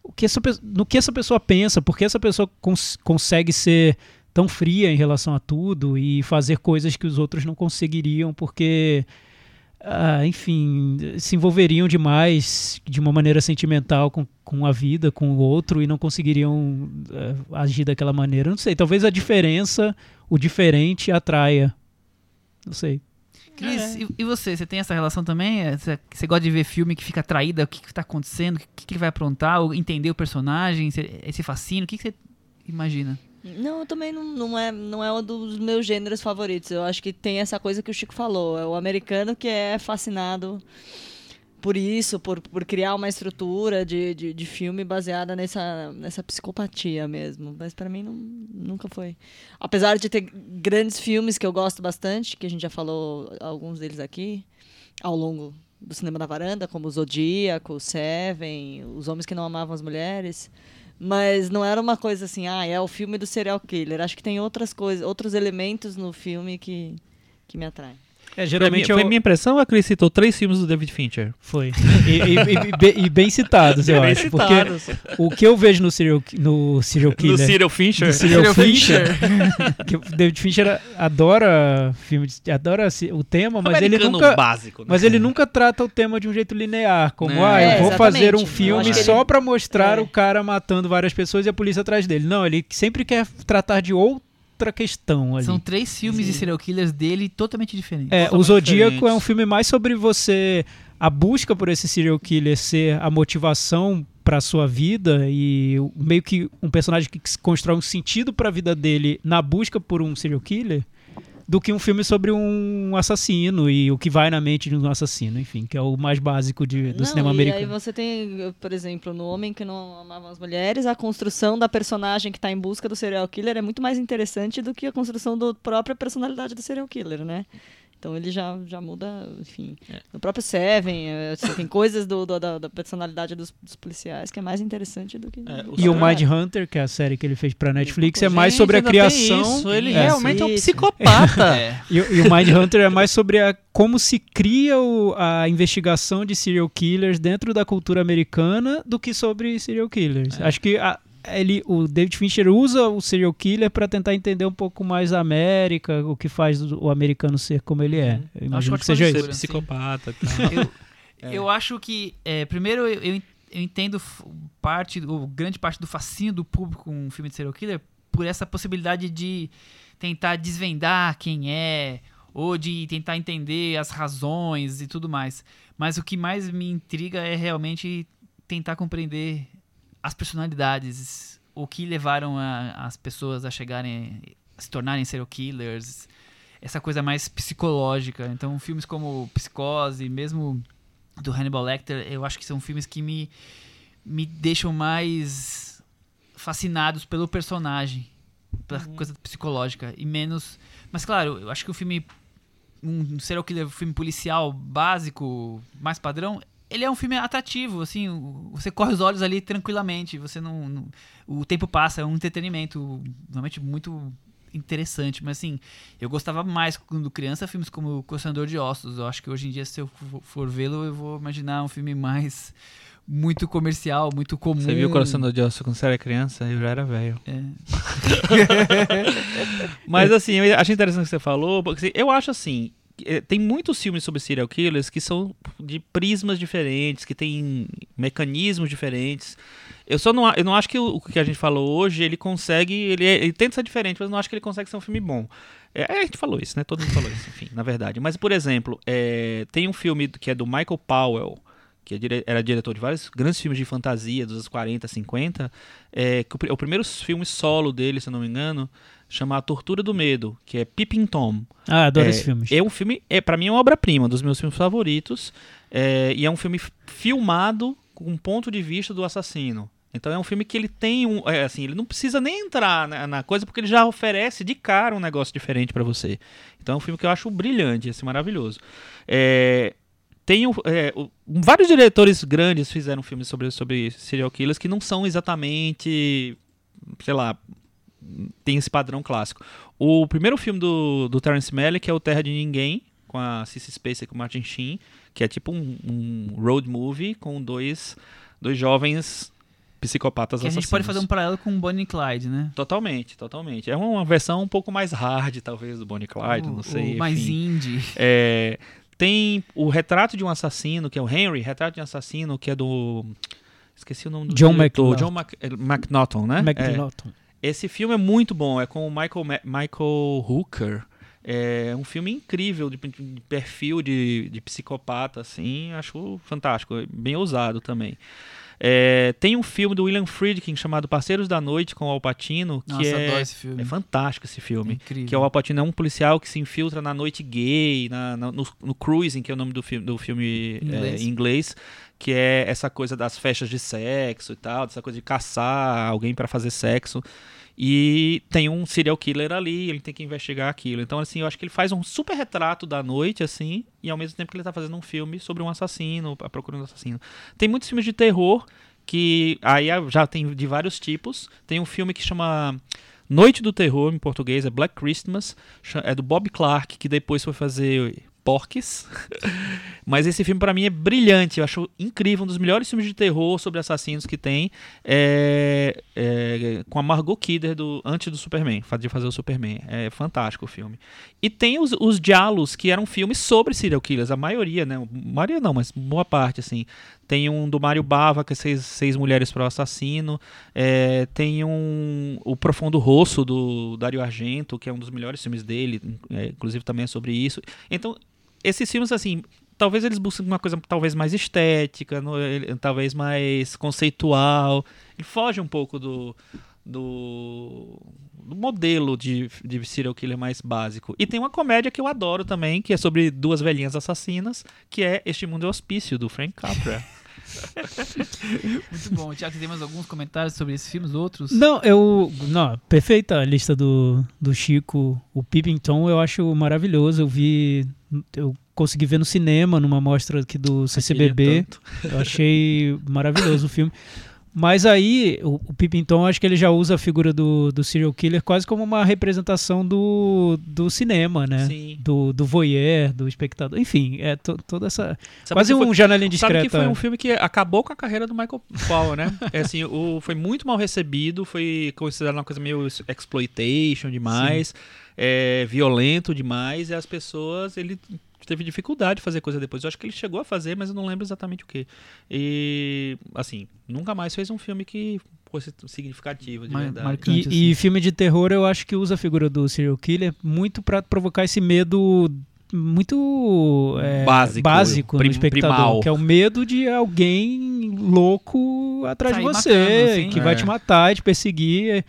o que essa, no que essa pessoa pensa, porque essa pessoa cons- consegue ser tão fria em relação a tudo e fazer coisas que os outros não conseguiriam, porque, ah, enfim, se envolveriam demais de uma maneira sentimental com, com a vida, com o outro e não conseguiriam eh, agir daquela maneira. Não sei, talvez a diferença, o diferente atraia. Não sei. Cris, É. e, e você? Você tem essa relação também? É, Você, você gosta de ver filme que fica traída? O que, que tá acontecendo? O que, que ele vai aprontar? Ou entender o personagem? Esse fascínio? O que, que você imagina? Não, eu também não, não, é, não é um dos meus gêneros favoritos. Eu acho que tem essa coisa que o Chico falou. É o americano que é fascinado por isso, por, por criar uma estrutura de, de, de filme baseada nessa, nessa psicopatia mesmo. Mas pra mim não, nunca foi. Apesar de ter grandes filmes que eu gosto bastante, que a gente já falou alguns deles aqui, ao longo do cinema da varanda, como Zodíaco, Seven, Os Homens que Não Amavam as Mulheres. Mas não era uma coisa assim, ah, é o filme do serial killer. Acho que tem outras coisas, outros elementos no filme que, que me atraem. É, Foi, geralmente minha, foi eu- minha impressão ou a Cris citou três filmes do David Fincher? Foi. E, e- e- e be- e bem citados, eu Bem acho. citados. Porque o que eu vejo no serial, no serial killer. Do Serial Fincher? do serial Fincher, que o David Fincher adora filme, adora o tema, mas ele nunca, básico, né? mas ele nunca trata o tema de um jeito linear, como É. ah, eu É, vou fazer um filme só ele- pra mostrar É. o cara matando várias pessoas e a polícia atrás dele. Não, ele sempre quer tratar de outra questão ali. São três filmes de Sim. serial killers dele totalmente diferentes. É, o totalmente Zodíaco diferentes. é um filme mais sobre você a busca por esse serial killer ser a motivação para sua vida e o- meio que um personagem que se constrói um sentido para a vida dele na busca por um serial killer do que um filme sobre um assassino e o que vai na mente de um assassino, enfim, que é o mais básico de- do Não, cinema e americano. aí você tem, por exemplo, no Homem que Não Amava as Mulheres, a construção da personagem que está em busca do serial killer é muito mais interessante do que a construção da própria personalidade do serial killer, né? Então ele já, já muda, enfim. É. No próprio Seven, eh, assim, tem coisas do, do- da, da personalidade dos, dos policiais que é mais interessante do que. É, o E o a- Mind Hunter, que é a série que ele fez pra Netflix, é mais Gente, sobre a criação. Isso, ele É. realmente é um Isso. psicopata. É. E, o- e o Mind Hunter é mais sobre a, como se cria o- a investigação de serial killers dentro da cultura americana do que sobre serial killers. Acho que a- ele, o David Fincher usa o serial killer para tentar entender um pouco mais a América, o que faz o, americano ser como ele é. Eu imagino ótima que seja mistura. isso. Ser psicopata. Tá. Eu, eu acho que, é, primeiro, eu, eu en- eu entendo parte, ou grande parte do fascínio do público com um filme de serial killer por essa possibilidade de tentar desvendar quem é, ou de tentar entender as razões e tudo mais. Mas o que mais me intriga é realmente tentar compreender as personalidades, o que levaram a- as pessoas a chegarem, a se tornarem serial killers, essa coisa mais psicológica. Então, filmes como Psicose, mesmo do Hannibal Lecter, eu acho que são filmes que me, me deixam mais fascinados pelo personagem, pela coisa psicológica, e menos... Mas, claro, eu acho que o filme, um serial killer, um filme policial básico, mais padrão, ele é um filme atrativo, assim, o- você corre os olhos ali tranquilamente, você não, não- o tempo passa, é um entretenimento realmente muito interessante, mas assim, eu gostava mais quando criança filmes como Coçador de Ossos, eu acho que hoje em dia se eu for- vê-lo, eu vou imaginar um filme mais muito comercial, muito comum. Você viu o Coração de Osso quando você era criança? Eu já era velho. É. Mas assim, eu achei interessante o que você falou, porque assim, eu acho assim, tem muitos filmes sobre serial killers que são de prismas diferentes, que tem mecanismos diferentes. Eu só não, eu não acho que o, que a gente falou hoje, ele consegue, ele, é- ele tenta ser diferente, mas não acho que ele consegue ser um filme bom. É, a gente falou isso, né? Todo mundo falou isso, enfim, na verdade. Mas, por exemplo, é, tem um filme que é do Michael Powell, que é era diretor de vários grandes filmes de fantasia dos anos 40, 50, é, que o, pri- o primeiro filme solo dele, se eu não me engano, chama A Tortura do Medo, que é Peeping Tom. Ah, adoro é, esse filme. É um filme, é para mim é uma obra-prima, um dos meus filmes favoritos, é, e é um filme filmado com um ponto de vista do assassino. Então é um filme que ele tem um, é, assim, ele não precisa nem entrar na, na coisa porque ele já oferece de cara um negócio diferente pra você. Então é um filme que eu acho brilhante, assim, maravilhoso. É, tem é, o- vários diretores grandes fizeram filmes sobre, sobre serial killers que não são exatamente, sei lá, tem esse padrão clássico. O primeiro filme do, do Terence Malick é o Terra de Ninguém, com a Cissy Spacek e com o Martin Sheen, que é tipo um, um road movie com dois, dois jovens psicopatas Que a gente assassinos. pode fazer um paralelo com Bonnie e Clyde, né? Totalmente, totalmente. É uma versão um pouco mais hard, talvez, do Bonnie Clyde, O- não sei. o mais indie. É, tem o Retrato de um Assassino, que é o Henry, Retrato de um Assassino, que é do... Esqueci o nome do John diretor. John Mac, eh, McNaughton, né? É. McNaughton. Esse filme é muito bom, é com o Michael, Ma- Michael Hooker. É um filme incrível, de, de perfil de, de psicopata, assim, acho fantástico, bem ousado também. É, tem um filme do William Friedkin chamado Parceiros da Noite com o Al Pacino, que Nossa, é, adoro esse filme. é fantástico esse filme. Incrível. Que é o Al Pacino é um policial que se infiltra na noite gay, na, na- no, no Cruising, que é o nome do filme, do filme Inglês. é, em inglês, que é essa coisa das festas de sexo e tal, dessa coisa de caçar alguém para fazer sexo. E tem um serial killer ali, ele tem que investigar aquilo. Então, assim, eu acho que ele faz um super retrato da noite, assim, e ao mesmo tempo que ele tá fazendo um filme sobre um assassino, a procura um assassino. Tem muitos filmes de terror que aí já tem de vários tipos. Tem um filme que chama Noite do Terror, em português, é Black Christmas, é do Bob Clark, que depois foi fazer Porques. Mas esse filme pra mim é brilhante, eu acho incrível, um dos melhores filmes de terror sobre assassinos que tem, é, é, com a Margot Kidder do antes do Superman, de fazer o Superman. É fantástico o filme. E tem os, os Dialos, que eram filmes sobre serial killers, a maioria, né? A maioria não, mas boa parte, assim. Tem um do Mário Bava, que é Seis, seis Mulheres para o Assassino. É, tem um O Profundo Rosso, do Dario Argento, que é um dos melhores filmes dele. é, inclusive também é sobre isso. Então, esses filmes, assim, talvez eles busquem uma coisa talvez mais estética, no- ele- talvez mais conceitual. Ele foge um pouco do, do, do modelo de, de serial killer mais básico. E tem uma comédia que eu adoro também, que é sobre duas velhinhas assassinas, que é Este Mundo é Hospício, do Frank Capra. Muito bom. Tiago, você tem mais alguns comentários sobre esses filmes? Outros? Não, eu. Não, perfeita a lista do, do Chico. O Pippington eu acho maravilhoso. Eu vi. Eu consegui ver no cinema, numa mostra aqui do CCBB. Tanto. Eu achei maravilhoso o filme. Mas aí, o, o Pippington, acho que ele já usa a figura do, do serial killer quase como uma representação do, do cinema, né? Sim. Do, do voyeur, do espectador. Enfim, é to- toda essa. Sabe quase foi- um janelinha Sabe que discreta. foi um filme que acabou com a carreira do Michael Powell, né? É assim, o, foi muito mal recebido, foi considerado uma coisa meio exploitation demais, é, violento demais, e as pessoas, ele teve dificuldade de fazer coisa depois. Eu acho que ele chegou a fazer, mas eu não lembro exatamente o que. E, assim, nunca mais fez um filme que fosse significativo, de Mar- verdade. marcante. assim. E, e filme de terror eu acho que usa a figura do serial killer muito pra provocar esse medo muito é, Básico, básico no espectador, primal. que é o medo de alguém louco atrás Sair de você, matando, assim. que É. vai te matar, te perseguir.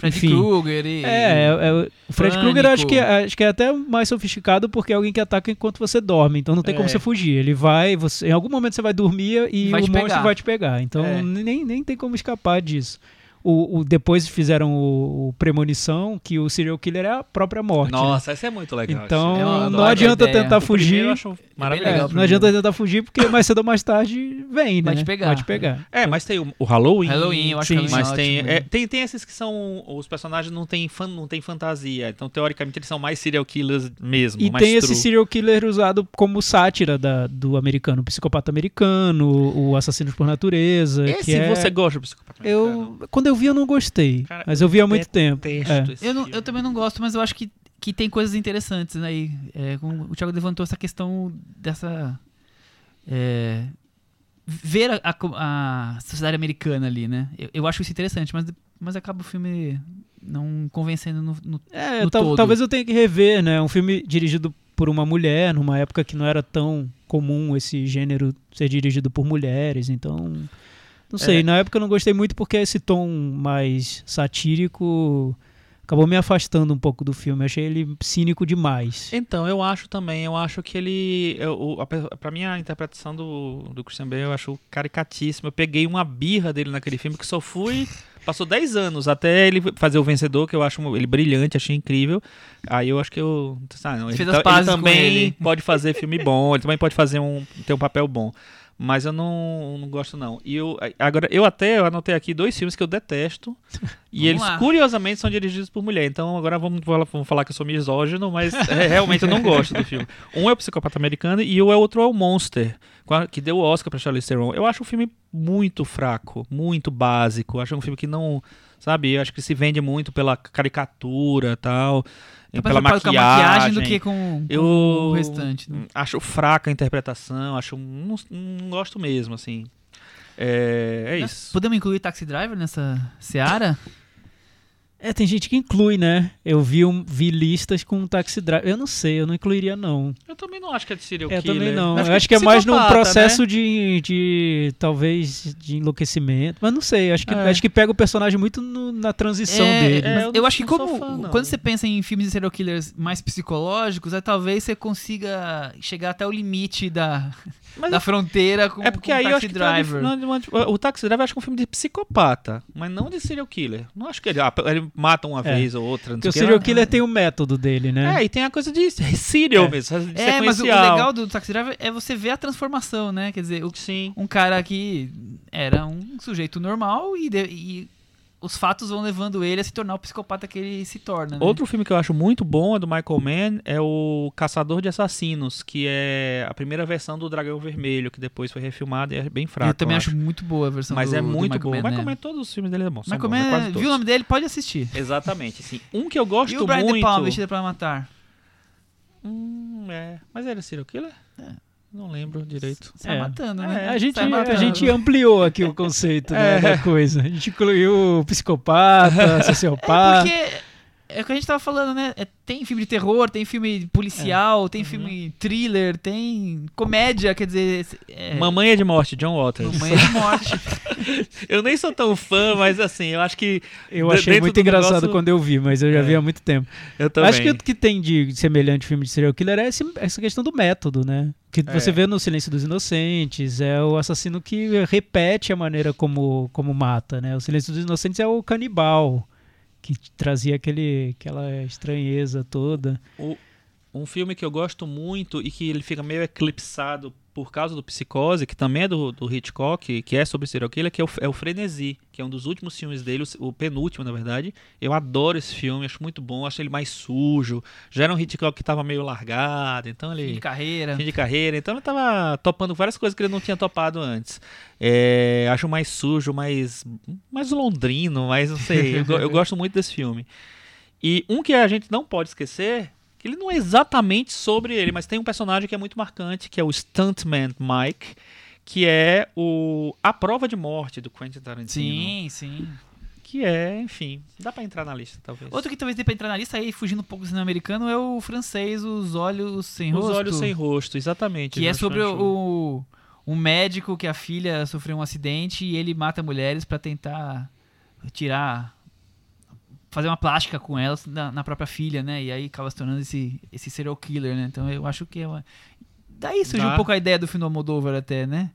Fred enfim. Krueger e... É, é, é, o Fred. Krueger acho que, acho que é até mais sofisticado porque é alguém que ataca enquanto você dorme, então não tem como É. você fugir. Ele vai, você, em algum momento você vai dormir e Vai o monstro pegar. vai te pegar. Então É. nem, nem tem como escapar disso. O, o- depois fizeram o, o Premonição, que o serial killer é a própria morte. né? Nossa, esse é muito legal. Então É não adianta tentar fugir. eu acho bem maravilhoso. É, não adianta tentar fugir porque mais cedo ou mais tarde vem, Vai né? te pegar. Vai te pegar. É, mas tem o, o Halloween. Halloween, eu acho Sim, Halloween Mas tem, ótimo. é, tem, tem esses que são. Os personagens não têm, fan, não têm fantasia. Então, teoricamente, eles são mais serial killers mesmo. E mais tem esse true. serial killer usado como sátira da- do americano, o psicopata americano, o assassino por natureza. Esse que é... você gosta do psicopata americano? Eu, quando eu vi, eu não gostei. Cara, mas eu vi há muito tempo. É. Eu, não- eu também não gosto, mas eu acho que, que tem coisas interessantes aí. É, como o Thiago levantou essa questão dessa. é, ver a, a- a sociedade americana ali, né? Eu, eu acho isso interessante, mas, mas acaba o filme não convencendo no. no- É, No tal- todo. talvez eu tenha que rever, né? Um filme dirigido por uma mulher, numa época que não era tão comum esse gênero ser dirigido por mulheres, então. Não sei, É. na época eu não gostei muito porque esse tom mais satírico acabou me afastando um pouco do filme. Eu achei ele cínico demais. Então, eu acho também. Eu acho que ele. Eu, o- a pra mim, a interpretação do, do Christian Bale eu acho caricatíssima. Eu peguei uma birra dele naquele filme que só fui. Passou 10 anos até ele fazer o vencedor, que eu acho ele brilhante, achei incrível. Aí eu acho que eu. Ah, não, ele, ele também ele. pode fazer filme bom, ele também pode fazer um. ter um papel bom. Mas eu não, não gosto, não. E eu, agora, eu até eu anotei aqui dois filmes que eu detesto. e eles, lá. curiosamente, são dirigidos por mulher. Então agora vamos, falar- vamos falar que eu sou misógino, mas é, realmente eu não gosto do filme. Um é o Psicopata Americano e o outro é o Monster, que deu o Oscar pra Charlize Theron. Eu acho um filme muito fraco, muito básico. Eu acho um filme que não. Sabe, eu acho que se vende muito pela caricatura e tal. É pela mais preocupado maquiagem. com a maquiagem do que com, com Eu o restante. né? Acho fraca a interpretação, acho. Não, não gosto mesmo, assim. É, é isso. Podemos incluir Taxi Driver nessa seara? É, tem gente que inclui, né? Eu vi, um, vi listas com um taxi driver. Eu não sei, eu não incluiria, não. Eu também não acho que é de serial Eu killer. também não. Acho eu acho que é mais num processo né? de, de. talvez. de enlouquecimento. Mas não sei, acho que, É. acho que pega o personagem muito no- na transição É, dele. é, mas eu eu, não- acho que não como fã, não. quando você pensa em filmes de serial killers mais psicológicos, é talvez você consiga chegar até o limite da, Mas da é- fronteira com, É porque com aí eu Taxi acho que uma dif- Driver. não, uma dif- o Taxi Driver eu acho que é um filme de psicopata, mas não de serial killer. Não acho que ele, ah, ele mata uma É. vez ou outra. Não Porque o sei o que serial lá. killer tem o método dele, né? É, e tem a coisa de serial É. mesmo, de É, mas o, o legal do Taxi Driver é você ver a transformação, né? Quer dizer, o- Sim. um cara que era um sujeito normal e, de- e os fatos vão levando ele a se tornar o psicopata que ele se torna. Né? Outro filme que eu acho muito bom é do Michael Mann, é o Caçador de Assassinos, que é a primeira versão do Dragão Vermelho, que depois foi refilmado e é bem fraco. eu também eu acho muito boa a versão Mas do é muito bom. Mann, Michael né? Mann, todos os filmes dele é bom. são Michael bons, é quase Mann, viu o nome dele? Pode assistir. Exatamente, sim. Um que eu gosto E o Brian De muito... Palma, Vestida pra Matar? Hum, é. Mas era serial killer? Não lembro direito. Sai É. matando, É, né? A gente, Sai a matando. gente ampliou aqui o conceito né, É. da coisa. A gente incluiu psicopata, É sociopata. porque é o que a gente tava falando, né? É, tem filme de terror, tem filme policial, tem filme thriller, tem comédia, quer dizer. É, Mamãe é de Morte, John Waters. Mamãe é de morte. Eu nem sou tão fã, mas assim, eu acho que. Eu achei muito do engraçado negócio- quando eu vi, mas eu já É. vi há muito tempo. Eu também. Acho que o que tem de semelhante filme de serial killer é esse- essa questão do método, né? Que É. você vê no Silêncio dos Inocentes, é o assassino que repete a maneira como, como mata, né? O Silêncio dos Inocentes é o canibal, que trazia aquele, aquela estranheza toda. Um filme que eu gosto muito e que ele fica meio eclipsado por causa do Psicose, que também é do, do Hitchcock, que é sobre serial killer, que é o, é o Frenesi, que é um dos últimos filmes dele, o, o penúltimo, na verdade. Eu adoro esse filme, acho muito bom, acho ele mais sujo. Já era um Hitchcock que tava meio largado, então ele... Fim de carreira. fim de carreira, então ele tava topando várias coisas que ele não tinha topado antes. É, acho mais sujo, mais, mais londrino, mais não sei. eu, eu gosto muito desse filme. E um que a gente não pode esquecer, que ele não é exatamente sobre ele, mas tem um personagem que é muito marcante, que é o Stuntman Mike, que é o A Prova de Morte do Quentin Tarantino. Sim, sim. Que é, enfim, dá pra entrar na lista, talvez. Outro que talvez dê pra entrar na lista aí, fugindo um pouco do cinema americano, é o francês Os Olhos Sem Os Rosto. Olhos Sem Rosto, exatamente. Que é Jean sobre Chanchou. o, um médico que a filha sofreu um acidente e ele mata mulheres pra tentar tirar. Fazer uma plástica com elas na, na própria filha, né? E aí acaba se tornando esse, esse serial killer, né? Então eu acho que é uma. Daí surgiu Dá. um pouco a ideia do filme do Almodóvar até, né?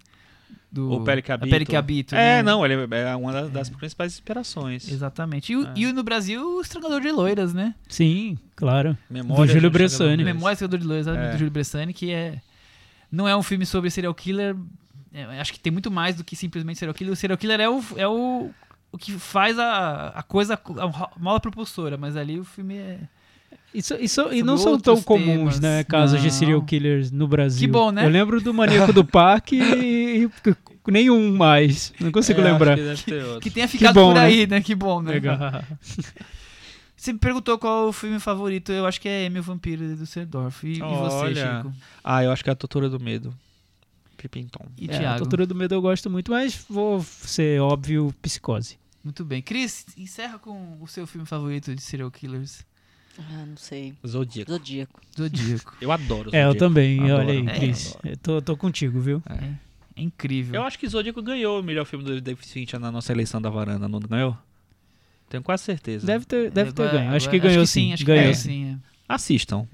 Do, O Pele que Habito. Pele que Habito, É, né? não, ele é uma das, das principais inspirações. Exatamente. E, o- É. e no Brasil, o Estrangador de Loiras, né? Sim, claro. Memória Do Júlio Bressani. Memória do Estrangador de Loiras, É. do Júlio Bressani, que é. Não é um filme sobre serial killer. é, acho que tem muito mais do que simplesmente serial killer. O serial killer é o, é o, o que faz a, a coisa, a mola propulsora, mas ali o filme é. Isso, isso, e não são tão comuns, temas. né, casos de Não. serial killers no Brasil. Que bom, né? Eu lembro do Maníaco do Parque e, e nenhum mais. Não consigo É, acho lembrar. que deve ter outro. Que tenha ficado bom, por né? aí, né? Que bom, né? Legal. Você me perguntou qual o filme favorito. Eu acho que é Emil Vampiro de Düsseldorf. E, e você, Olha. Chico? Ah, eu acho que é a Tortura do Medo. Pipinton. E É, a Thiago? Tortura do Medo eu gosto muito, mas vou ser óbvio, Psicose. Muito bem. Cris, encerra com o seu filme favorito de serial killers. Ah, não sei. Zodíaco. Zodíaco. Zodíaco. Eu adoro É, eu Zodíaco. também. Adoro, olha aí, adoro, Cris. Eu tô, tô contigo, viu? É incrível. Eu acho que Zodíaco ganhou o melhor filme do David Fincher na nossa eleição da varanda, não ganhou? Tenho quase certeza. Deve ter, deve ter ganho. Acho que ganhou sim. Acho que ganhou ganhou sim. sim. é. Assistam.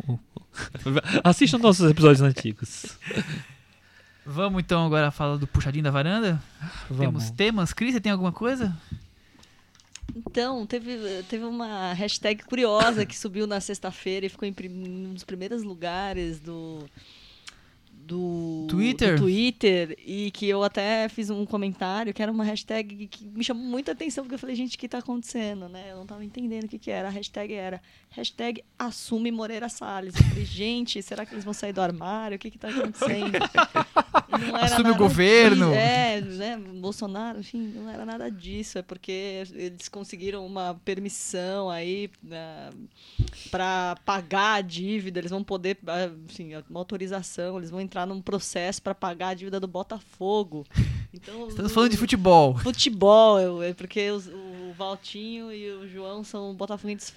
Assistam nossos episódios antigos. Vamos então agora falar do puxadinho da varanda? Vamos. Temos temas. Cris, você tem alguma coisa? Então, teve, teve uma hashtag curiosa que subiu na sexta-feira e ficou em prim- dos primeiros lugares do. Do Twitter? do Twitter e que eu até fiz um comentário que era uma hashtag que me chamou muita atenção porque eu falei, gente, o que está acontecendo, né? Eu não estava entendendo o que, que era. A hashtag era hashtag assume Moreira Salles. Eu falei, gente, será que eles vão sair do armário? O que está acontecendo? Assume o governo. É, né? Bolsonaro, enfim, não era nada disso. É porque eles conseguiram uma permissão aí para pagar a dívida. Eles vão poder, enfim, uma autorização. Eles vão entrar num processo para pagar a dívida do Botafogo. Então, Estamos o- falando de futebol. Futebol, é porque os- o Valtinho e o João são botafoguenses,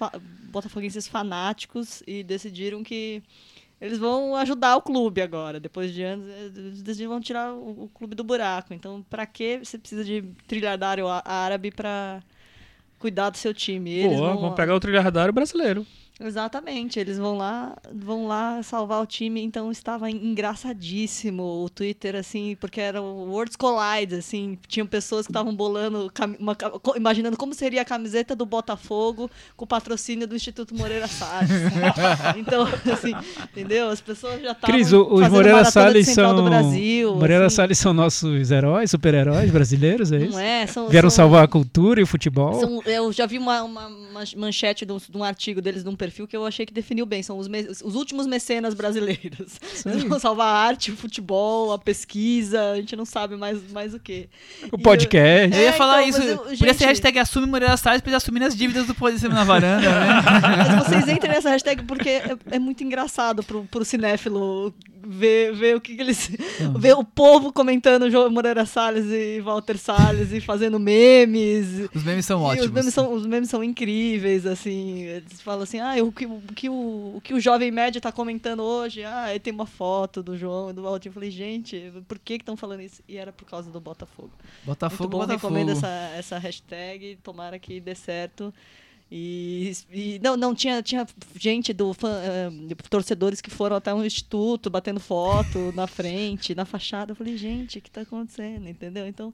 botafoguenses fanáticos e decidiram que eles vão ajudar o clube agora. Depois de anos, eles decidiram vão tirar o, o clube do buraco. Então, pra que você precisa de trilhardário árabe pra cuidar do seu time? Eles Boa, vão- vamos pegar o trilhardário brasileiro. Exatamente, eles vão lá, vão lá salvar o time, então estava engraçadíssimo o Twitter, assim, porque era o Worlds Collide, assim, tinham pessoas que estavam bolando, uma imaginando como seria a camiseta do Botafogo com o patrocínio do Instituto Moreira Salles. então, assim, entendeu? As pessoas já estavam Cris, os Moreira Salles são. do Brasil, Moreira assim. Salles são nossos heróis, super-heróis brasileiros, é isso? Não é? São, Vieram são- salvar a cultura e o futebol? São- eu já vi uma, uma- uma manchete de um, de um artigo deles num perfil que eu achei que definiu bem. São os, me- os últimos mecenas brasileiros. Eles vão salvar a arte, o futebol, a pesquisa, a gente não sabe mais, mais o quê. O E podcast. Eu ia É, falar então, isso. eu- Podia gente- ser hashtag assume Moreira Salles pra assumir as dívidas do Pode Ser na Varanda, né? Mas vocês entrem nessa hashtag porque é, é muito engraçado pro, pro cinéfilo ver, ver o que, que eles. ver o povo comentando João Moreira Salles e Walter Salles e fazendo memes. Os memes são ótimos. Os memes, são, os memes são incríveis, assim. Eles falam assim, ah, o que o, que o, o que o jovem médio tá comentando hoje, ah, aí tem uma foto do João e do Valtinho. Eu falei, gente, por que estão falando isso? E era por causa do Botafogo. Botafogo, Muito bom, Botafogo. recomendo essa, essa hashtag, tomara que dê certo. E, e não, não tinha, tinha gente do fã, de torcedores que foram até um instituto batendo foto na frente, na fachada. Eu falei, gente, o que está acontecendo? Entendeu? Então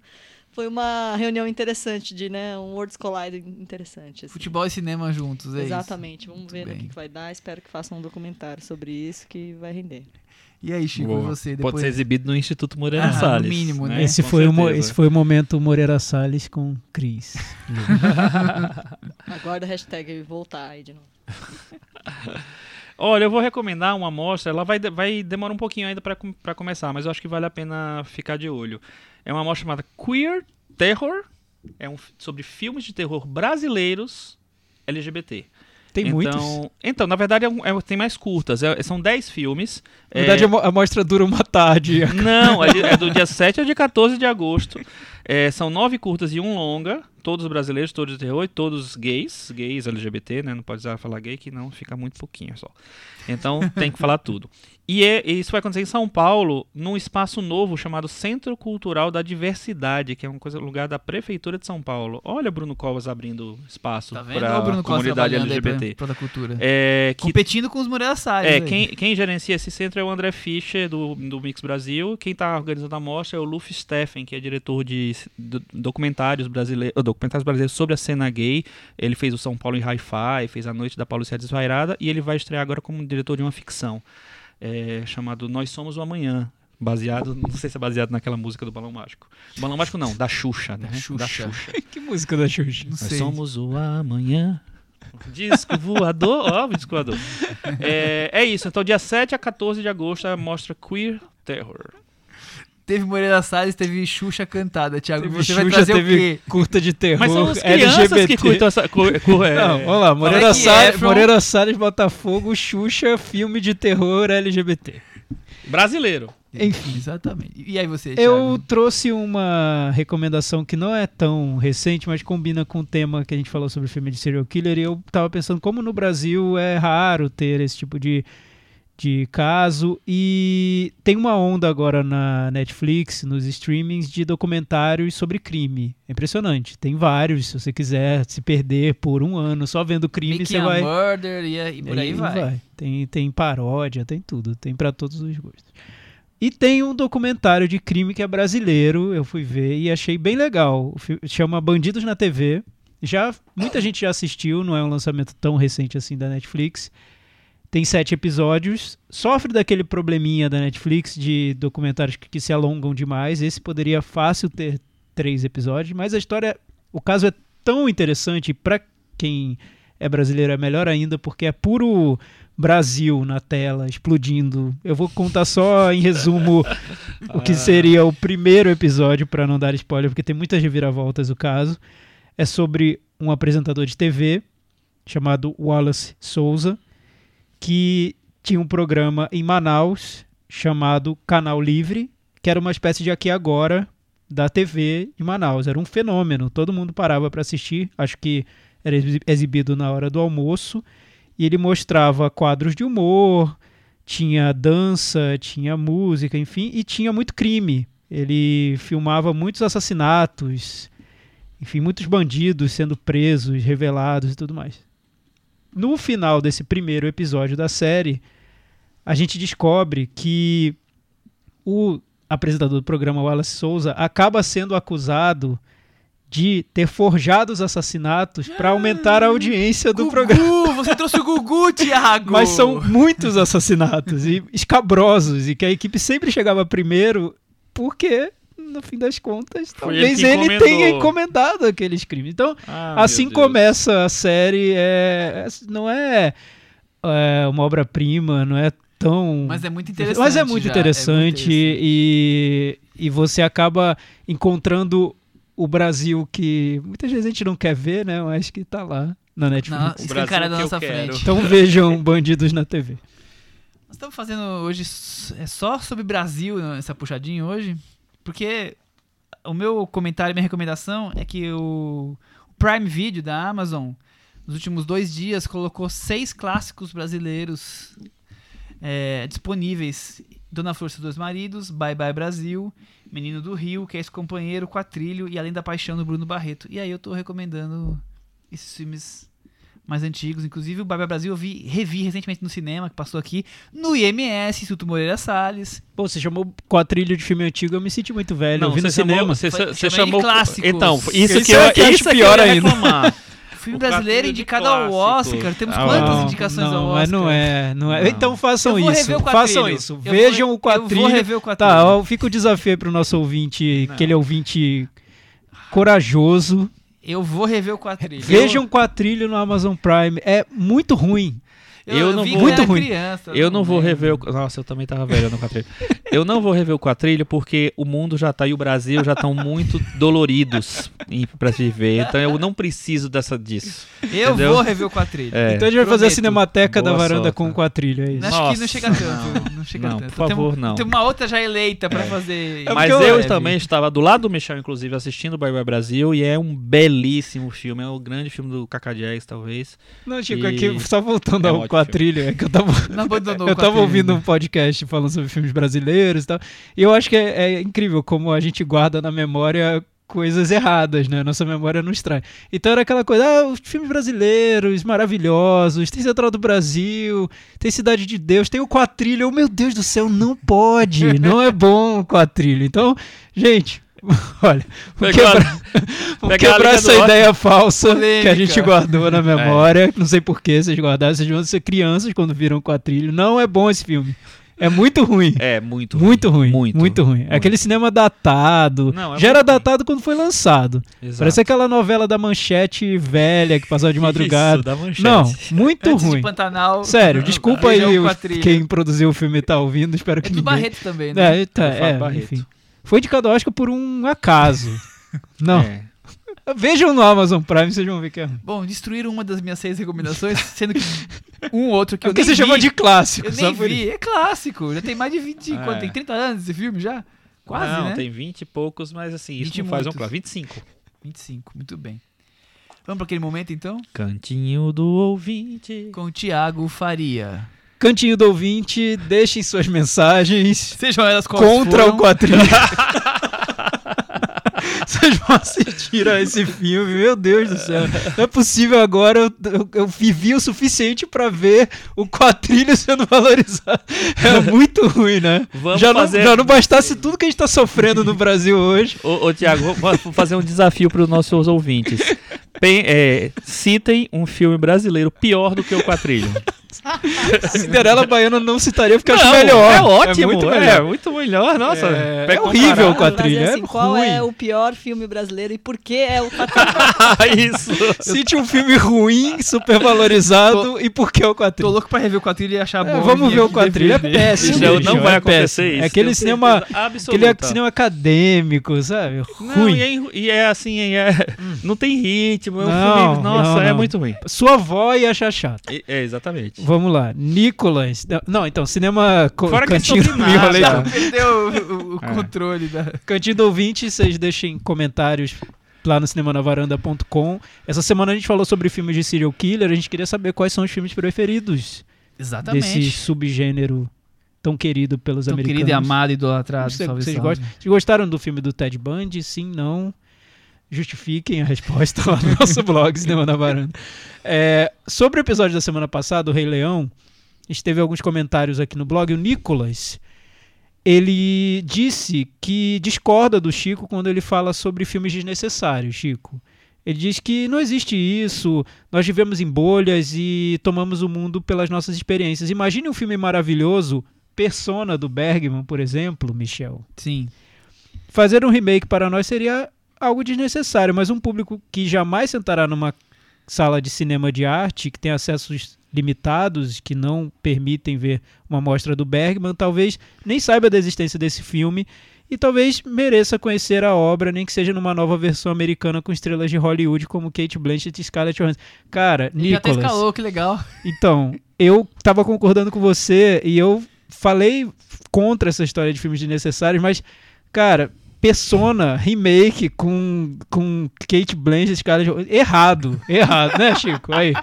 foi uma reunião interessante de, né, um Worlds Collide interessante. assim. Futebol e cinema juntos, é isso. Exatamente. Vamos Muito ver bem. que, que vai dar. Espero que façam um documentário sobre isso que vai render. E aí, Chico, Boa. você? Pode Depois... ser exibido no Instituto Moreira Ah, no Salles. mínimo, né? esse, Com foi o, esse foi o momento Moreira Salles com Cris. Aguarda a hashtag voltar aí de novo. Olha, eu vou recomendar uma amostra. Ela vai, vai demorar um pouquinho ainda para começar, mas eu acho que vale a pena ficar de olho. É uma amostra chamada Queer Terror. É um, sobre filmes de terror brasileiros LGBT. Tem então, muitos. Então, na verdade, é é- tem mais curtas. É- são 10 filmes. Na verdade, É- a mo- a mostra dura uma tarde. Não, é, é do dia 7 ao dia 14 de agosto. É, são nove curtas e um longa, todos brasileiros, todos de terror e todos gays, gays LGBT, né? Não pode usar falar gay que não fica muito pouquinho só. Então tem que falar tudo. E é- isso vai acontecer em São Paulo, num espaço novo chamado Centro Cultural da Diversidade, que é uma coisa lugar da prefeitura de São Paulo. Olha Bruno Covas abrindo espaço Tá para a comunidade pra- LGBT. pra da cultura. É, que Competindo com os Moreira Salles. é, quem, quem gerencia esse centro é o André Fischer, do, do Mix Brasil. Quem está organizando a mostra é o Luffy Steffen, que é diretor de documentários brasileiros, documentários brasileiros sobre a cena gay. Ele fez o São Paulo em Hi-Fi, fez a Noite da Paulista Desvairada, e ele vai estrear agora como diretor de uma ficção, é, chamado Nós Somos o Amanhã. Baseado, não sei se é baseado naquela música do Balão Mágico. Balão Mágico não, da Xuxa, né? Da Xuxa. que música da Xuxa? Não Nós sei. somos o amanhã. Disco voador, ó, disco voador. É, é isso, então dia 7 a 14 de agosto a mostra Queer Terror. Teve Moreira Salles, teve Xuxa cantada. Thiago, Teve você vai Xuxa, trazer teve o quê? curta de terror, Mas são as crianças LGBT. que curtam essa. É, Não, vamos lá. Moreira Salles, Efron. Moreira Salles, Botafogo, Xuxa, filme de terror LGBT. brasileiro. Enfim. Exatamente. E aí você, Eu Thiago? trouxe uma recomendação que não é tão recente, mas combina com o tema que a gente falou sobre filme de serial killer. E eu tava pensando como no Brasil é raro ter esse tipo de, de caso. E tem uma onda agora na Netflix, nos streamings, de documentários sobre crime. É impressionante. Tem vários. Se você quiser se perder por um ano só vendo crime, Making você vai. Murder e, aí- e por aí vai. Tem, tem paródia, tem tudo. Tem pra todos os gostos. E tem um documentário de crime que é brasileiro, eu fui ver e achei bem legal. Chama Bandidos na TV. Já muita gente já assistiu, não é um lançamento tão recente assim da Netflix. Tem sete episódios. Sofre daquele probleminha da Netflix de documentários que, que se alongam demais. Esse poderia fácil ter três episódios, mas a história, o caso é tão interessante para quem é brasileiro é melhor ainda porque é puro Brasil na tela explodindo. Eu vou contar só em resumo o que seria o primeiro episódio para não dar spoiler, porque tem muitas reviravoltas o caso. É sobre um apresentador de TV chamado Wallace Souza que tinha um programa em Manaus chamado Canal Livre, que era uma espécie de aqui agora da TV de Manaus. Era um fenômeno, todo mundo parava para assistir. Acho que era exi- exibido na hora do almoço e ele mostrava quadros de humor, tinha dança, tinha música, enfim, e tinha muito crime. Ele filmava muitos assassinatos, enfim, muitos bandidos sendo presos, revelados e tudo mais. No final desse primeiro episódio da série, a gente descobre que o apresentador do programa, Wallace Souza, acaba sendo acusado de ter forjado os assassinatos para aumentar a audiência do Gugu, programa. você trouxe o Gugu, Thiago! Mas são muitos assassinatos e escabrosos e que a equipe sempre chegava primeiro porque no fim das contas Foi ele talvez ele, encomendou. tenha encomendado aqueles crimes. Então, Ah, assim começa a série, é, é- não é, é uma obra-prima, não é tão Mas é muito interessante. mas é muito interessante, muito interessante. E, e você acaba encontrando o Brasil que muitas vezes a gente não quer ver, né? Mas que tá lá na Netflix. Na, O escancarado na Brasil nossa quero. frente. Então vejam Bandidos na TV. Nós estamos fazendo hoje é só sobre Brasil né, essa puxadinha hoje, porque o meu comentário, minha recomendação é que o Prime Video da Amazon nos últimos dois dias colocou seis clássicos brasileiros é, disponíveis: Dona Flor seus dois maridos, Bye Bye Brasil, Menino do Rio, Que é esse companheiro, Quatrilho e Além da Paixão do Bruno Barreto. E aí eu tô recomendando esses filmes mais antigos. Inclusive, o Bye Brasil eu vi, revi recentemente no cinema, que passou aqui, no IMS, Instituto Moreira Salles. Pô, você chamou quatrilho de filme antigo, eu me senti muito velho. eu vi no chamou- cinema. Você, Foi- você chamou. clássicos. Então, isso Isso que é eu, que eu acho isso é que pior eu ia ainda. reclamar. Filme O brasileiro indicado ao. Oscar. Temos Ah, quantas não, indicações não, ao Oscar? mas não é, não é. Não. Então façam Eu vou isso. o. Façam isso. Eu Vejam vou- o quatrilho. Eu vou rever o. Tá, ó, fica o desafio aí pro nosso ouvinte, Não. aquele ouvinte corajoso. Eu vou rever o quatrilho. Vejam Quatrilho no Amazon Prime. É muito ruim. Eu, Eu não vi vou- Muito ruim. Criança, Eu não vou rever o. Nossa, eu também tava velho no quatrilho. Eu não vou rever o quatrilho porque o mundo já tá e o Brasil já estão muito doloridos pra se ver. Então eu não preciso dessa disso. Eu Entendeu? vou rever o quatrilho. É. então a gente vai fazer a prometo. cinemateca da Boa varanda sorte, com né? Quatrilho, é isso. Acho que não Nossa. chega tanto. Não chega Não, tanto. por favor, tem, não. Tem uma outra já eleita pra fazer. É Mas porque eu eu- também estava do lado do Michel, inclusive, assistindo o Bye Bye Brasil, e é um belíssimo filme. É o grande filme do Cacá talvez. Não, Chico, E- aqui, só voltando É ao ótimo Quatrilho, é que eu tava, Não eu tava ouvindo um podcast falando sobre filmes brasileiros e tal. E eu acho que é, é incrível como a gente guarda na memória coisas erradas, né? Nossa memória nos traz. Então era aquela coisa, ah, os filmes brasileiros maravilhosos, tem Central do Brasil, tem Cidade de Deus, tem o Quatrilho. Oh, meu Deus do céu, não pode, não é bom o Quatrilho. Então, gente, olha, Pegar- quebrar, a quebrar essa ideia falsa que a Polêmica. gente guardou na memória. Não sei por que vocês guardaram, vocês vão ser crianças quando viram o Quatrilho. Não é bom esse filme. É muito ruim. É, muito Muito ruim, muito, Muito. ruim. É aquele cinema datado. Não, é Já era muito ruim. datado quando foi lançado. Exato. Parece aquela novela da Manchete velha que passava de madrugada. Isso, da manchete. Não, muito Antes ruim. de Pantanal. Sério, desculpa aí quem produziu o filme tá ouvindo. Espero É que do ninguém... Barreto também, né? É, tá, é, Barreto. enfim. Foi indicado ao Oscar por um acaso. Não. É. Vejam no Amazon Prime, vocês vão ver que é. Bom, destruíram uma das minhas seis recomendações, sendo que um outro que É eu porque nem você vi, chama de clássico. Eu nem vi, é clássico. Já tem mais de 20, É. quanto? Tem 30 anos esse filme já? Quase, não, né? tem 20 e poucos, mas assim, isso 20 não faz um claro. 25. 25, muito bem. Vamos para aquele momento então? Cantinho do ouvinte. Com o Thiago Faria. Cantinho do ouvinte, deixem suas mensagens Sejam elas contra foram. o quadrinho. Vocês vão assistir a esse filme, meu Deus do céu. Não é possível agora, eu, eu, eu vivi o suficiente pra ver o quadrilho sendo valorizado. É muito ruim, né? Vamos já, fazer- não, já não bastasse tudo que a gente tá sofrendo no Brasil hoje. Ô, ô Tiago, vou fazer um desafio para os nossos ouvintes. Pen- é, citem um filme brasileiro pior do que o Quatrilho. Cinderela Baiana não citaria porque eu acho Não, melhor. É ótimo, muito é melhor. muito melhor. Nossa, É- é uma horrível parada. o quadrilho. Mas, é assim, qual ruim. é o pior filme brasileiro e por que é o? Isso. Cite um filme ruim, super valorizado e por que o Tô quadrilho? louco pra rever o quadrilho e achar É, bom. vamos ver o aqui quadrilho. É péssimo. Bicho, não vai é acontecer péssimo. isso. É aquele cinema, aquele cinema acadêmico, sabe? Não, Ruim. E é, e é assim, é, não tem ritmo. É um Não, filme, nossa, não, é não. muito ruim. Sua avó ia achar chato. É, exatamente. Vamos lá. Nicolas. Não, então, cinema Fora que é cantinho sobre nada. todo. Perdeu o, o- É. controle da. Cantinho do ouvinte, vocês deixem comentários lá no cinemanavaranda.com. Essa semana a gente falou sobre filmes de serial killer. A gente queria saber quais são os filmes preferidos Exatamente. desse subgênero tão querido pelos Tão americanos. querido e amado, idolatrado. Você- salve, vocês, gostam, vocês gostaram do filme do Ted Bundy? Sim, não? Justifiquem a resposta lá no nosso blog, Cinema na Varanda. É, sobre o episódio da semana passada, o Rei Leão, a gente teve alguns comentários aqui no blog. O Nicolas, ele disse que discorda do Chico quando ele fala sobre filmes desnecessários, Chico. Ele diz que não existe isso, nós vivemos em bolhas e tomamos o mundo pelas nossas experiências. Imagine um filme maravilhoso, Persona do Bergman, por exemplo, Michel. Sim. Fazer um remake para nós seria algo desnecessário, mas um público que jamais sentará numa sala de cinema de arte, que tem acessos limitados, que não permitem ver uma mostra do Bergman, talvez nem saiba da existência desse filme e talvez mereça conhecer a obra, nem que seja numa nova versão americana com estrelas de Hollywood como Kate Blanchett e Scarlett Johansson. Cara, Ele já até Nicolas, escalou, que legal. então, eu tava concordando com você e eu falei contra essa história de filmes desnecessários, mas, cara, Persona, remake com, com Kate Blanchett, Johansson, errado, errado, né, Chico? Aí,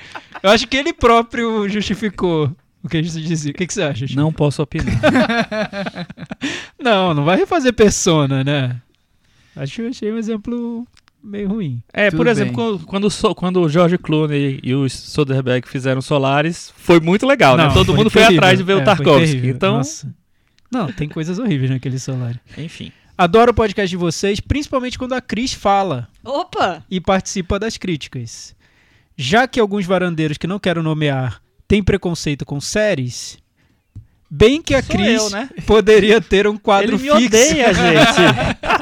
eu acho que ele próprio justificou o que a gente dizia. O que, que você acha, Chico? Não posso opinar. Não, não vai refazer Persona, né? Acho que achei um exemplo meio ruim. É, Tudo por exemplo, bem. quando, quando, quando o George Clooney e o Soderbergh fizeram Solaris, foi muito legal, né? Não, Todo mundo foi terrível. atrás de ver É, o foi Tarkovsky. Então, Nossa. Não, tem coisas horríveis naquele celular. enfim. Adoro o podcast de vocês, principalmente quando a Cris fala Opa! e participa das críticas. Já que alguns varandeiros que não quero nomear têm preconceito com séries, bem que a Sou Cris eu, né? poderia ter um quadro Ele me fixo. odeia, gente.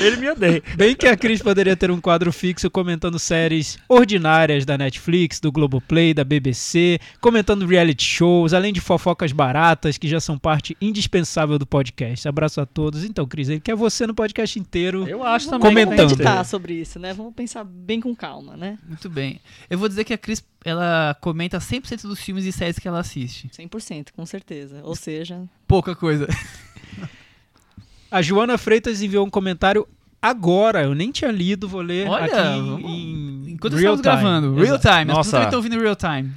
Ele me odeia. Bem que a Cris poderia ter um quadro fixo comentando séries ordinárias da Netflix, do Globoplay, da BBC, comentando reality shows, além de fofocas baratas que já são parte indispensável do podcast. Abraço a todos. Então, Cris, ele quer você no podcast inteiro. Eu acho também. Vamos Comentando. que meditar ter. sobre isso, né? Vamos pensar bem com calma, né? Muito bem. Eu vou dizer que a Cris, ela comenta 100% dos filmes e séries que ela assiste. 100%, com certeza. Ou seja, Pouca coisa. A Joana Freitas enviou um comentário agora. Eu nem tinha lido, vou ler Olha, aqui vamos- em Enquanto real estamos time. gravando. Real Exato. time. As Nossa. pessoas também estão ouvindo real time.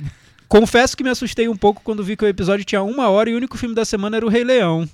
Confesso que me assustei um pouco quando vi que o episódio tinha uma hora e o único filme da semana era o Rei Leão.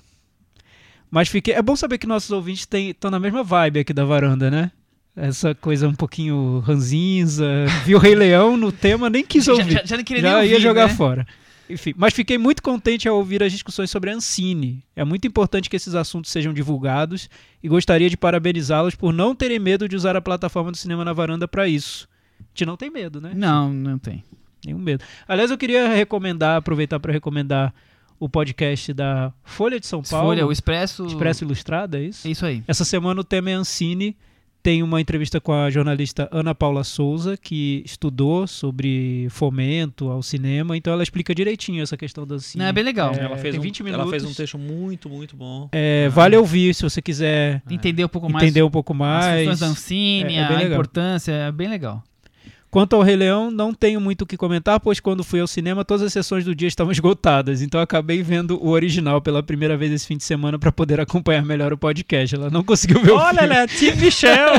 Mas fiquei. É bom saber que nossos ouvintes estão na mesma vibe aqui da varanda, né? Essa coisa um pouquinho ranzinza. Vi o Rei Leão no tema, nem quis Já, ouvir. já, já não queria Já nem ia ouvir, jogar né? fora. Enfim, mas fiquei muito contente ao ouvir as discussões sobre a Ancine. É muito importante que esses assuntos sejam divulgados e gostaria de parabenizá-los por não terem medo de usar a plataforma do Cinema na Varanda para isso. A gente não tem medo, né? Não, não tem. Nenhum medo. Aliás, eu queria recomendar, aproveitar para recomendar o podcast da Folha de São Paulo. Folha, o Expresso. Expresso Ilustrada, é isso? É isso aí. Essa semana o tema é Ancine. Tem uma entrevista com a jornalista Ana Paula Souza, que estudou sobre fomento ao cinema, então ela explica direitinho essa questão da. Não, é bem legal. É, ela, fez tem um, 20 ela fez um texto muito, muito bom. É, vale ouvir se você quiser Entender um pouco mais entender um pouco as mais. funções da Ancine, É- é a legal. importância, é bem legal. Quanto ao Rei Leão, não tenho muito o que comentar, pois quando fui ao cinema, todas as sessões do dia estavam esgotadas. Então eu acabei vendo o original pela primeira vez esse fim de semana para poder acompanhar melhor o podcast. Ela não conseguiu ver o Olha, filme. né? Tim Michel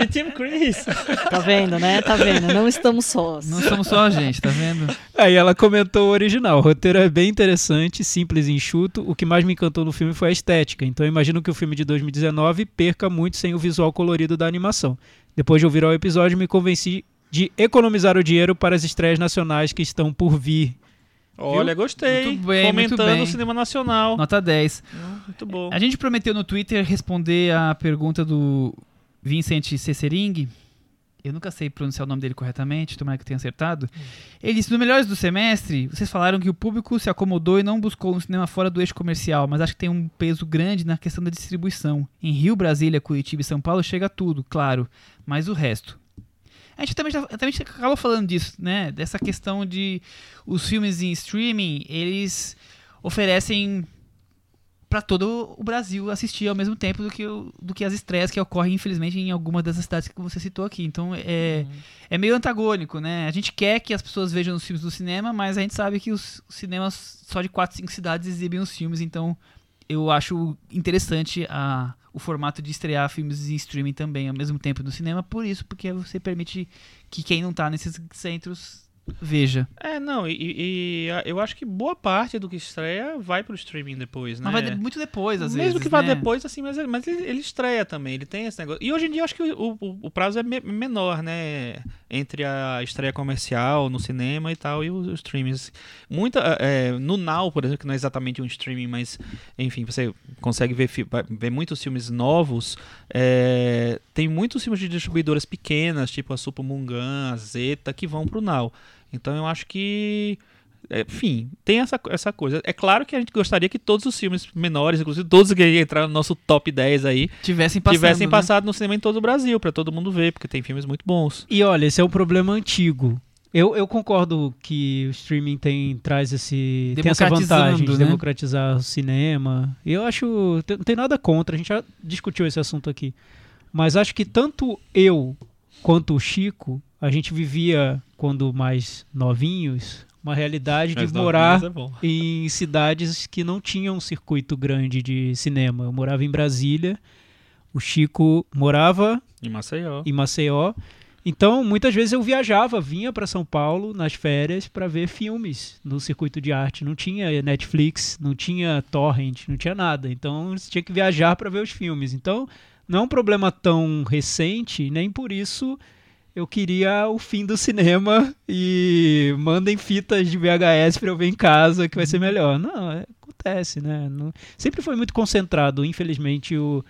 e Tim Chris. tá vendo, né? Tá vendo? Não estamos sós. Não somos só a gente, tá vendo? Aí ela comentou o original. O roteiro é bem interessante, simples e enxuto. O que mais me encantou no filme foi a estética. Então eu imagino que o filme de 2019 perca muito sem o visual colorido da animação. Depois de ouvir o episódio, me convenci de economizar o dinheiro para as estreias nacionais que estão por vir. Olha, gostei. Muito bem, muito Fomentando bem. o cinema nacional. Nota 10. Muito bom. A gente prometeu no Twitter responder a pergunta do Vincent Cessering. Eu nunca sei pronunciar o nome dele corretamente, tomara que tenha acertado. Ele disse: No Melhores do Semestre, vocês falaram que o público se acomodou e não buscou um cinema fora do eixo comercial, mas acho que tem um peso grande na questão da distribuição. Em Rio, Brasília, Curitiba e São Paulo chega tudo, claro, mas o resto. A gente também, já, também acabou falando disso, né? Dessa questão de os filmes em streaming, eles oferecem pra todo o Brasil assistir ao mesmo tempo do que, o- do que as estreias que ocorrem, infelizmente, em algumas dessas cidades que você citou aqui. Então é, é meio antagônico, né? A gente quer que as pessoas vejam os filmes do cinema, mas a gente sabe que os cinemas só de 4, 5 cidades exibem os filmes, então eu acho interessante a, o formato de estrear filmes em streaming também ao mesmo tempo no cinema, por isso, porque você permite que quem não tá nesses centros veja. É, não, e, e- eu acho que boa parte do que estreia vai pro streaming depois, né? Mas vai de- muito depois, às Mesmo vezes. que vá né? depois, assim, mas, ele- mas ele, ele estreia também, ele tem esse negócio. E hoje em dia eu acho que o, o, o prazo é me- menor, né? Entre a estreia comercial no cinema e tal e os, os streamings. Muita, é, no Now, por exemplo, que não é exatamente um streaming, mas enfim, você consegue ver, ver muitos filmes novos. é, tem muitos filmes de distribuidoras pequenas, tipo a Supamungan, a Zeta, que vão pro Now. Então eu acho que enfim, tem essa, essa coisa. É claro que a gente gostaria que todos os filmes menores, inclusive todos que entraram no nosso top 10 aí, Tivessem passado. tivessem né? passado no cinema em todo o Brasil, pra todo mundo ver, porque tem filmes muito bons. E olha, esse é um problema antigo. Eu, eu concordo que o streaming tem, traz esse, tem essa vantagem de né? democratizar o cinema. E eu acho. Não tem nada contra, a gente já discutiu esse assunto aqui. Mas acho que tanto eu quanto o Chico, a gente vivia, quando mais novinhos, uma realidade de morar é em cidades que não tinham um circuito grande de cinema. Eu morava em Brasília, o Chico morava Em Maceió. em Maceió. Então, muitas vezes eu viajava, vinha para São Paulo nas férias para ver filmes no circuito de arte. Não tinha Netflix, não tinha torrent, não tinha nada. Então, você tinha que viajar para ver os filmes. Então, não é um problema tão recente, nem por isso eu queria o fim do cinema e mandem fitas de VHS para eu ver em casa que vai ser melhor. Não, é- acontece, né? Não- sempre foi muito concentrado, infelizmente, o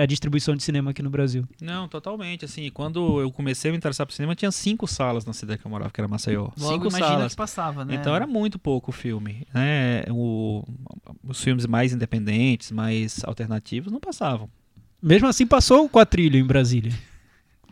a distribuição de cinema aqui no Brasil. Não, totalmente. Assim, quando eu comecei a me interessar por cinema, tinha cinco salas na cidade que eu morava, que era Maceió. Logo cinco imagina salas. que passava, né? Então era muito pouco o filme. Né? O- os filmes mais independentes, mais alternativos, não passavam. Mesmo assim, passou o quatrilho em Brasília.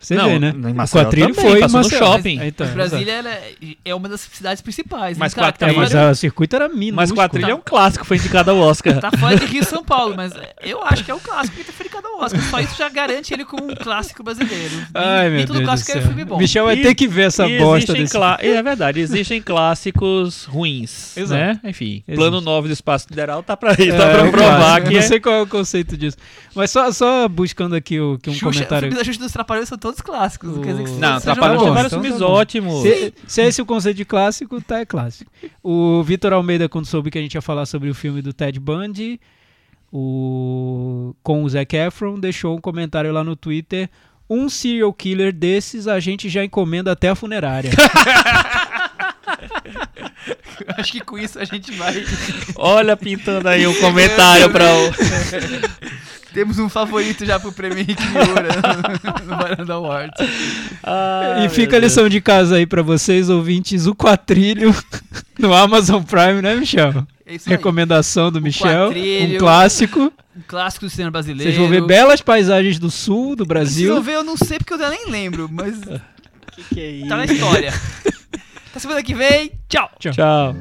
Você Não, vê, né? em o Maceió quatrilho também, foi passou no shopping. É, então, Mas Brasília ela é- é uma das cidades principais. Mas né, cara? quatrilho- É, mas fora- o circuito era minúsculo. Mas Quatrilha é um clássico, foi indicado ao Oscar. Tá fora de Rio e São Paulo, mas eu acho que é o clássico que tá foi cada Oscar. Só isso já garante ele como um clássico brasileiro. Nem- Ai, meu nem todo Deus do clássico é céu. filme bom. Michel vai E- ter que ver essa E bosta desse... clá- É verdade, existem clássicos ruins. Exato. Né? Enfim, Existe. Plano 9 do Espaço Sideral tá pra, É, tá pra é um provar que Eu é. não sei qual é o conceito disso. Mas só, só buscando aqui o, que um Xuxa, comentário... filmes da Xuxa e dos Trapalhões são todos clássicos. Não quer dizer que O- Não, sejam Trapalhões bom, tem bons. vários então tá filmes bom. ótimos. Se, se é esse o conceito de clássico, tá é clássico. O Vitor Almeida, quando soube que a gente ia falar sobre o filme do Ted Bundy, o, com o Zac Efron, deixou um comentário lá no Twitter. Um serial killer desses a gente já encomenda até a funerária. Acho que com isso a gente vai. Olha pintando aí um comentário pra o. Temos um favorito já pro prêmio Henrique Miura no, no Varanda Awards. Ah, e fica a lição de casa aí pra vocês, ouvintes, o Quatrilho no Amazon Prime, né, Michel? É isso aí. Recomendação do Michel, um clássico. Um clássico do cinema brasileiro. Vocês vão ver belas paisagens do sul do Vocês Brasil. vão ver, eu não sei porque eu já nem lembro, mas Que que é tá na história. Até semana que vem. Tchau. Deus. Tchau.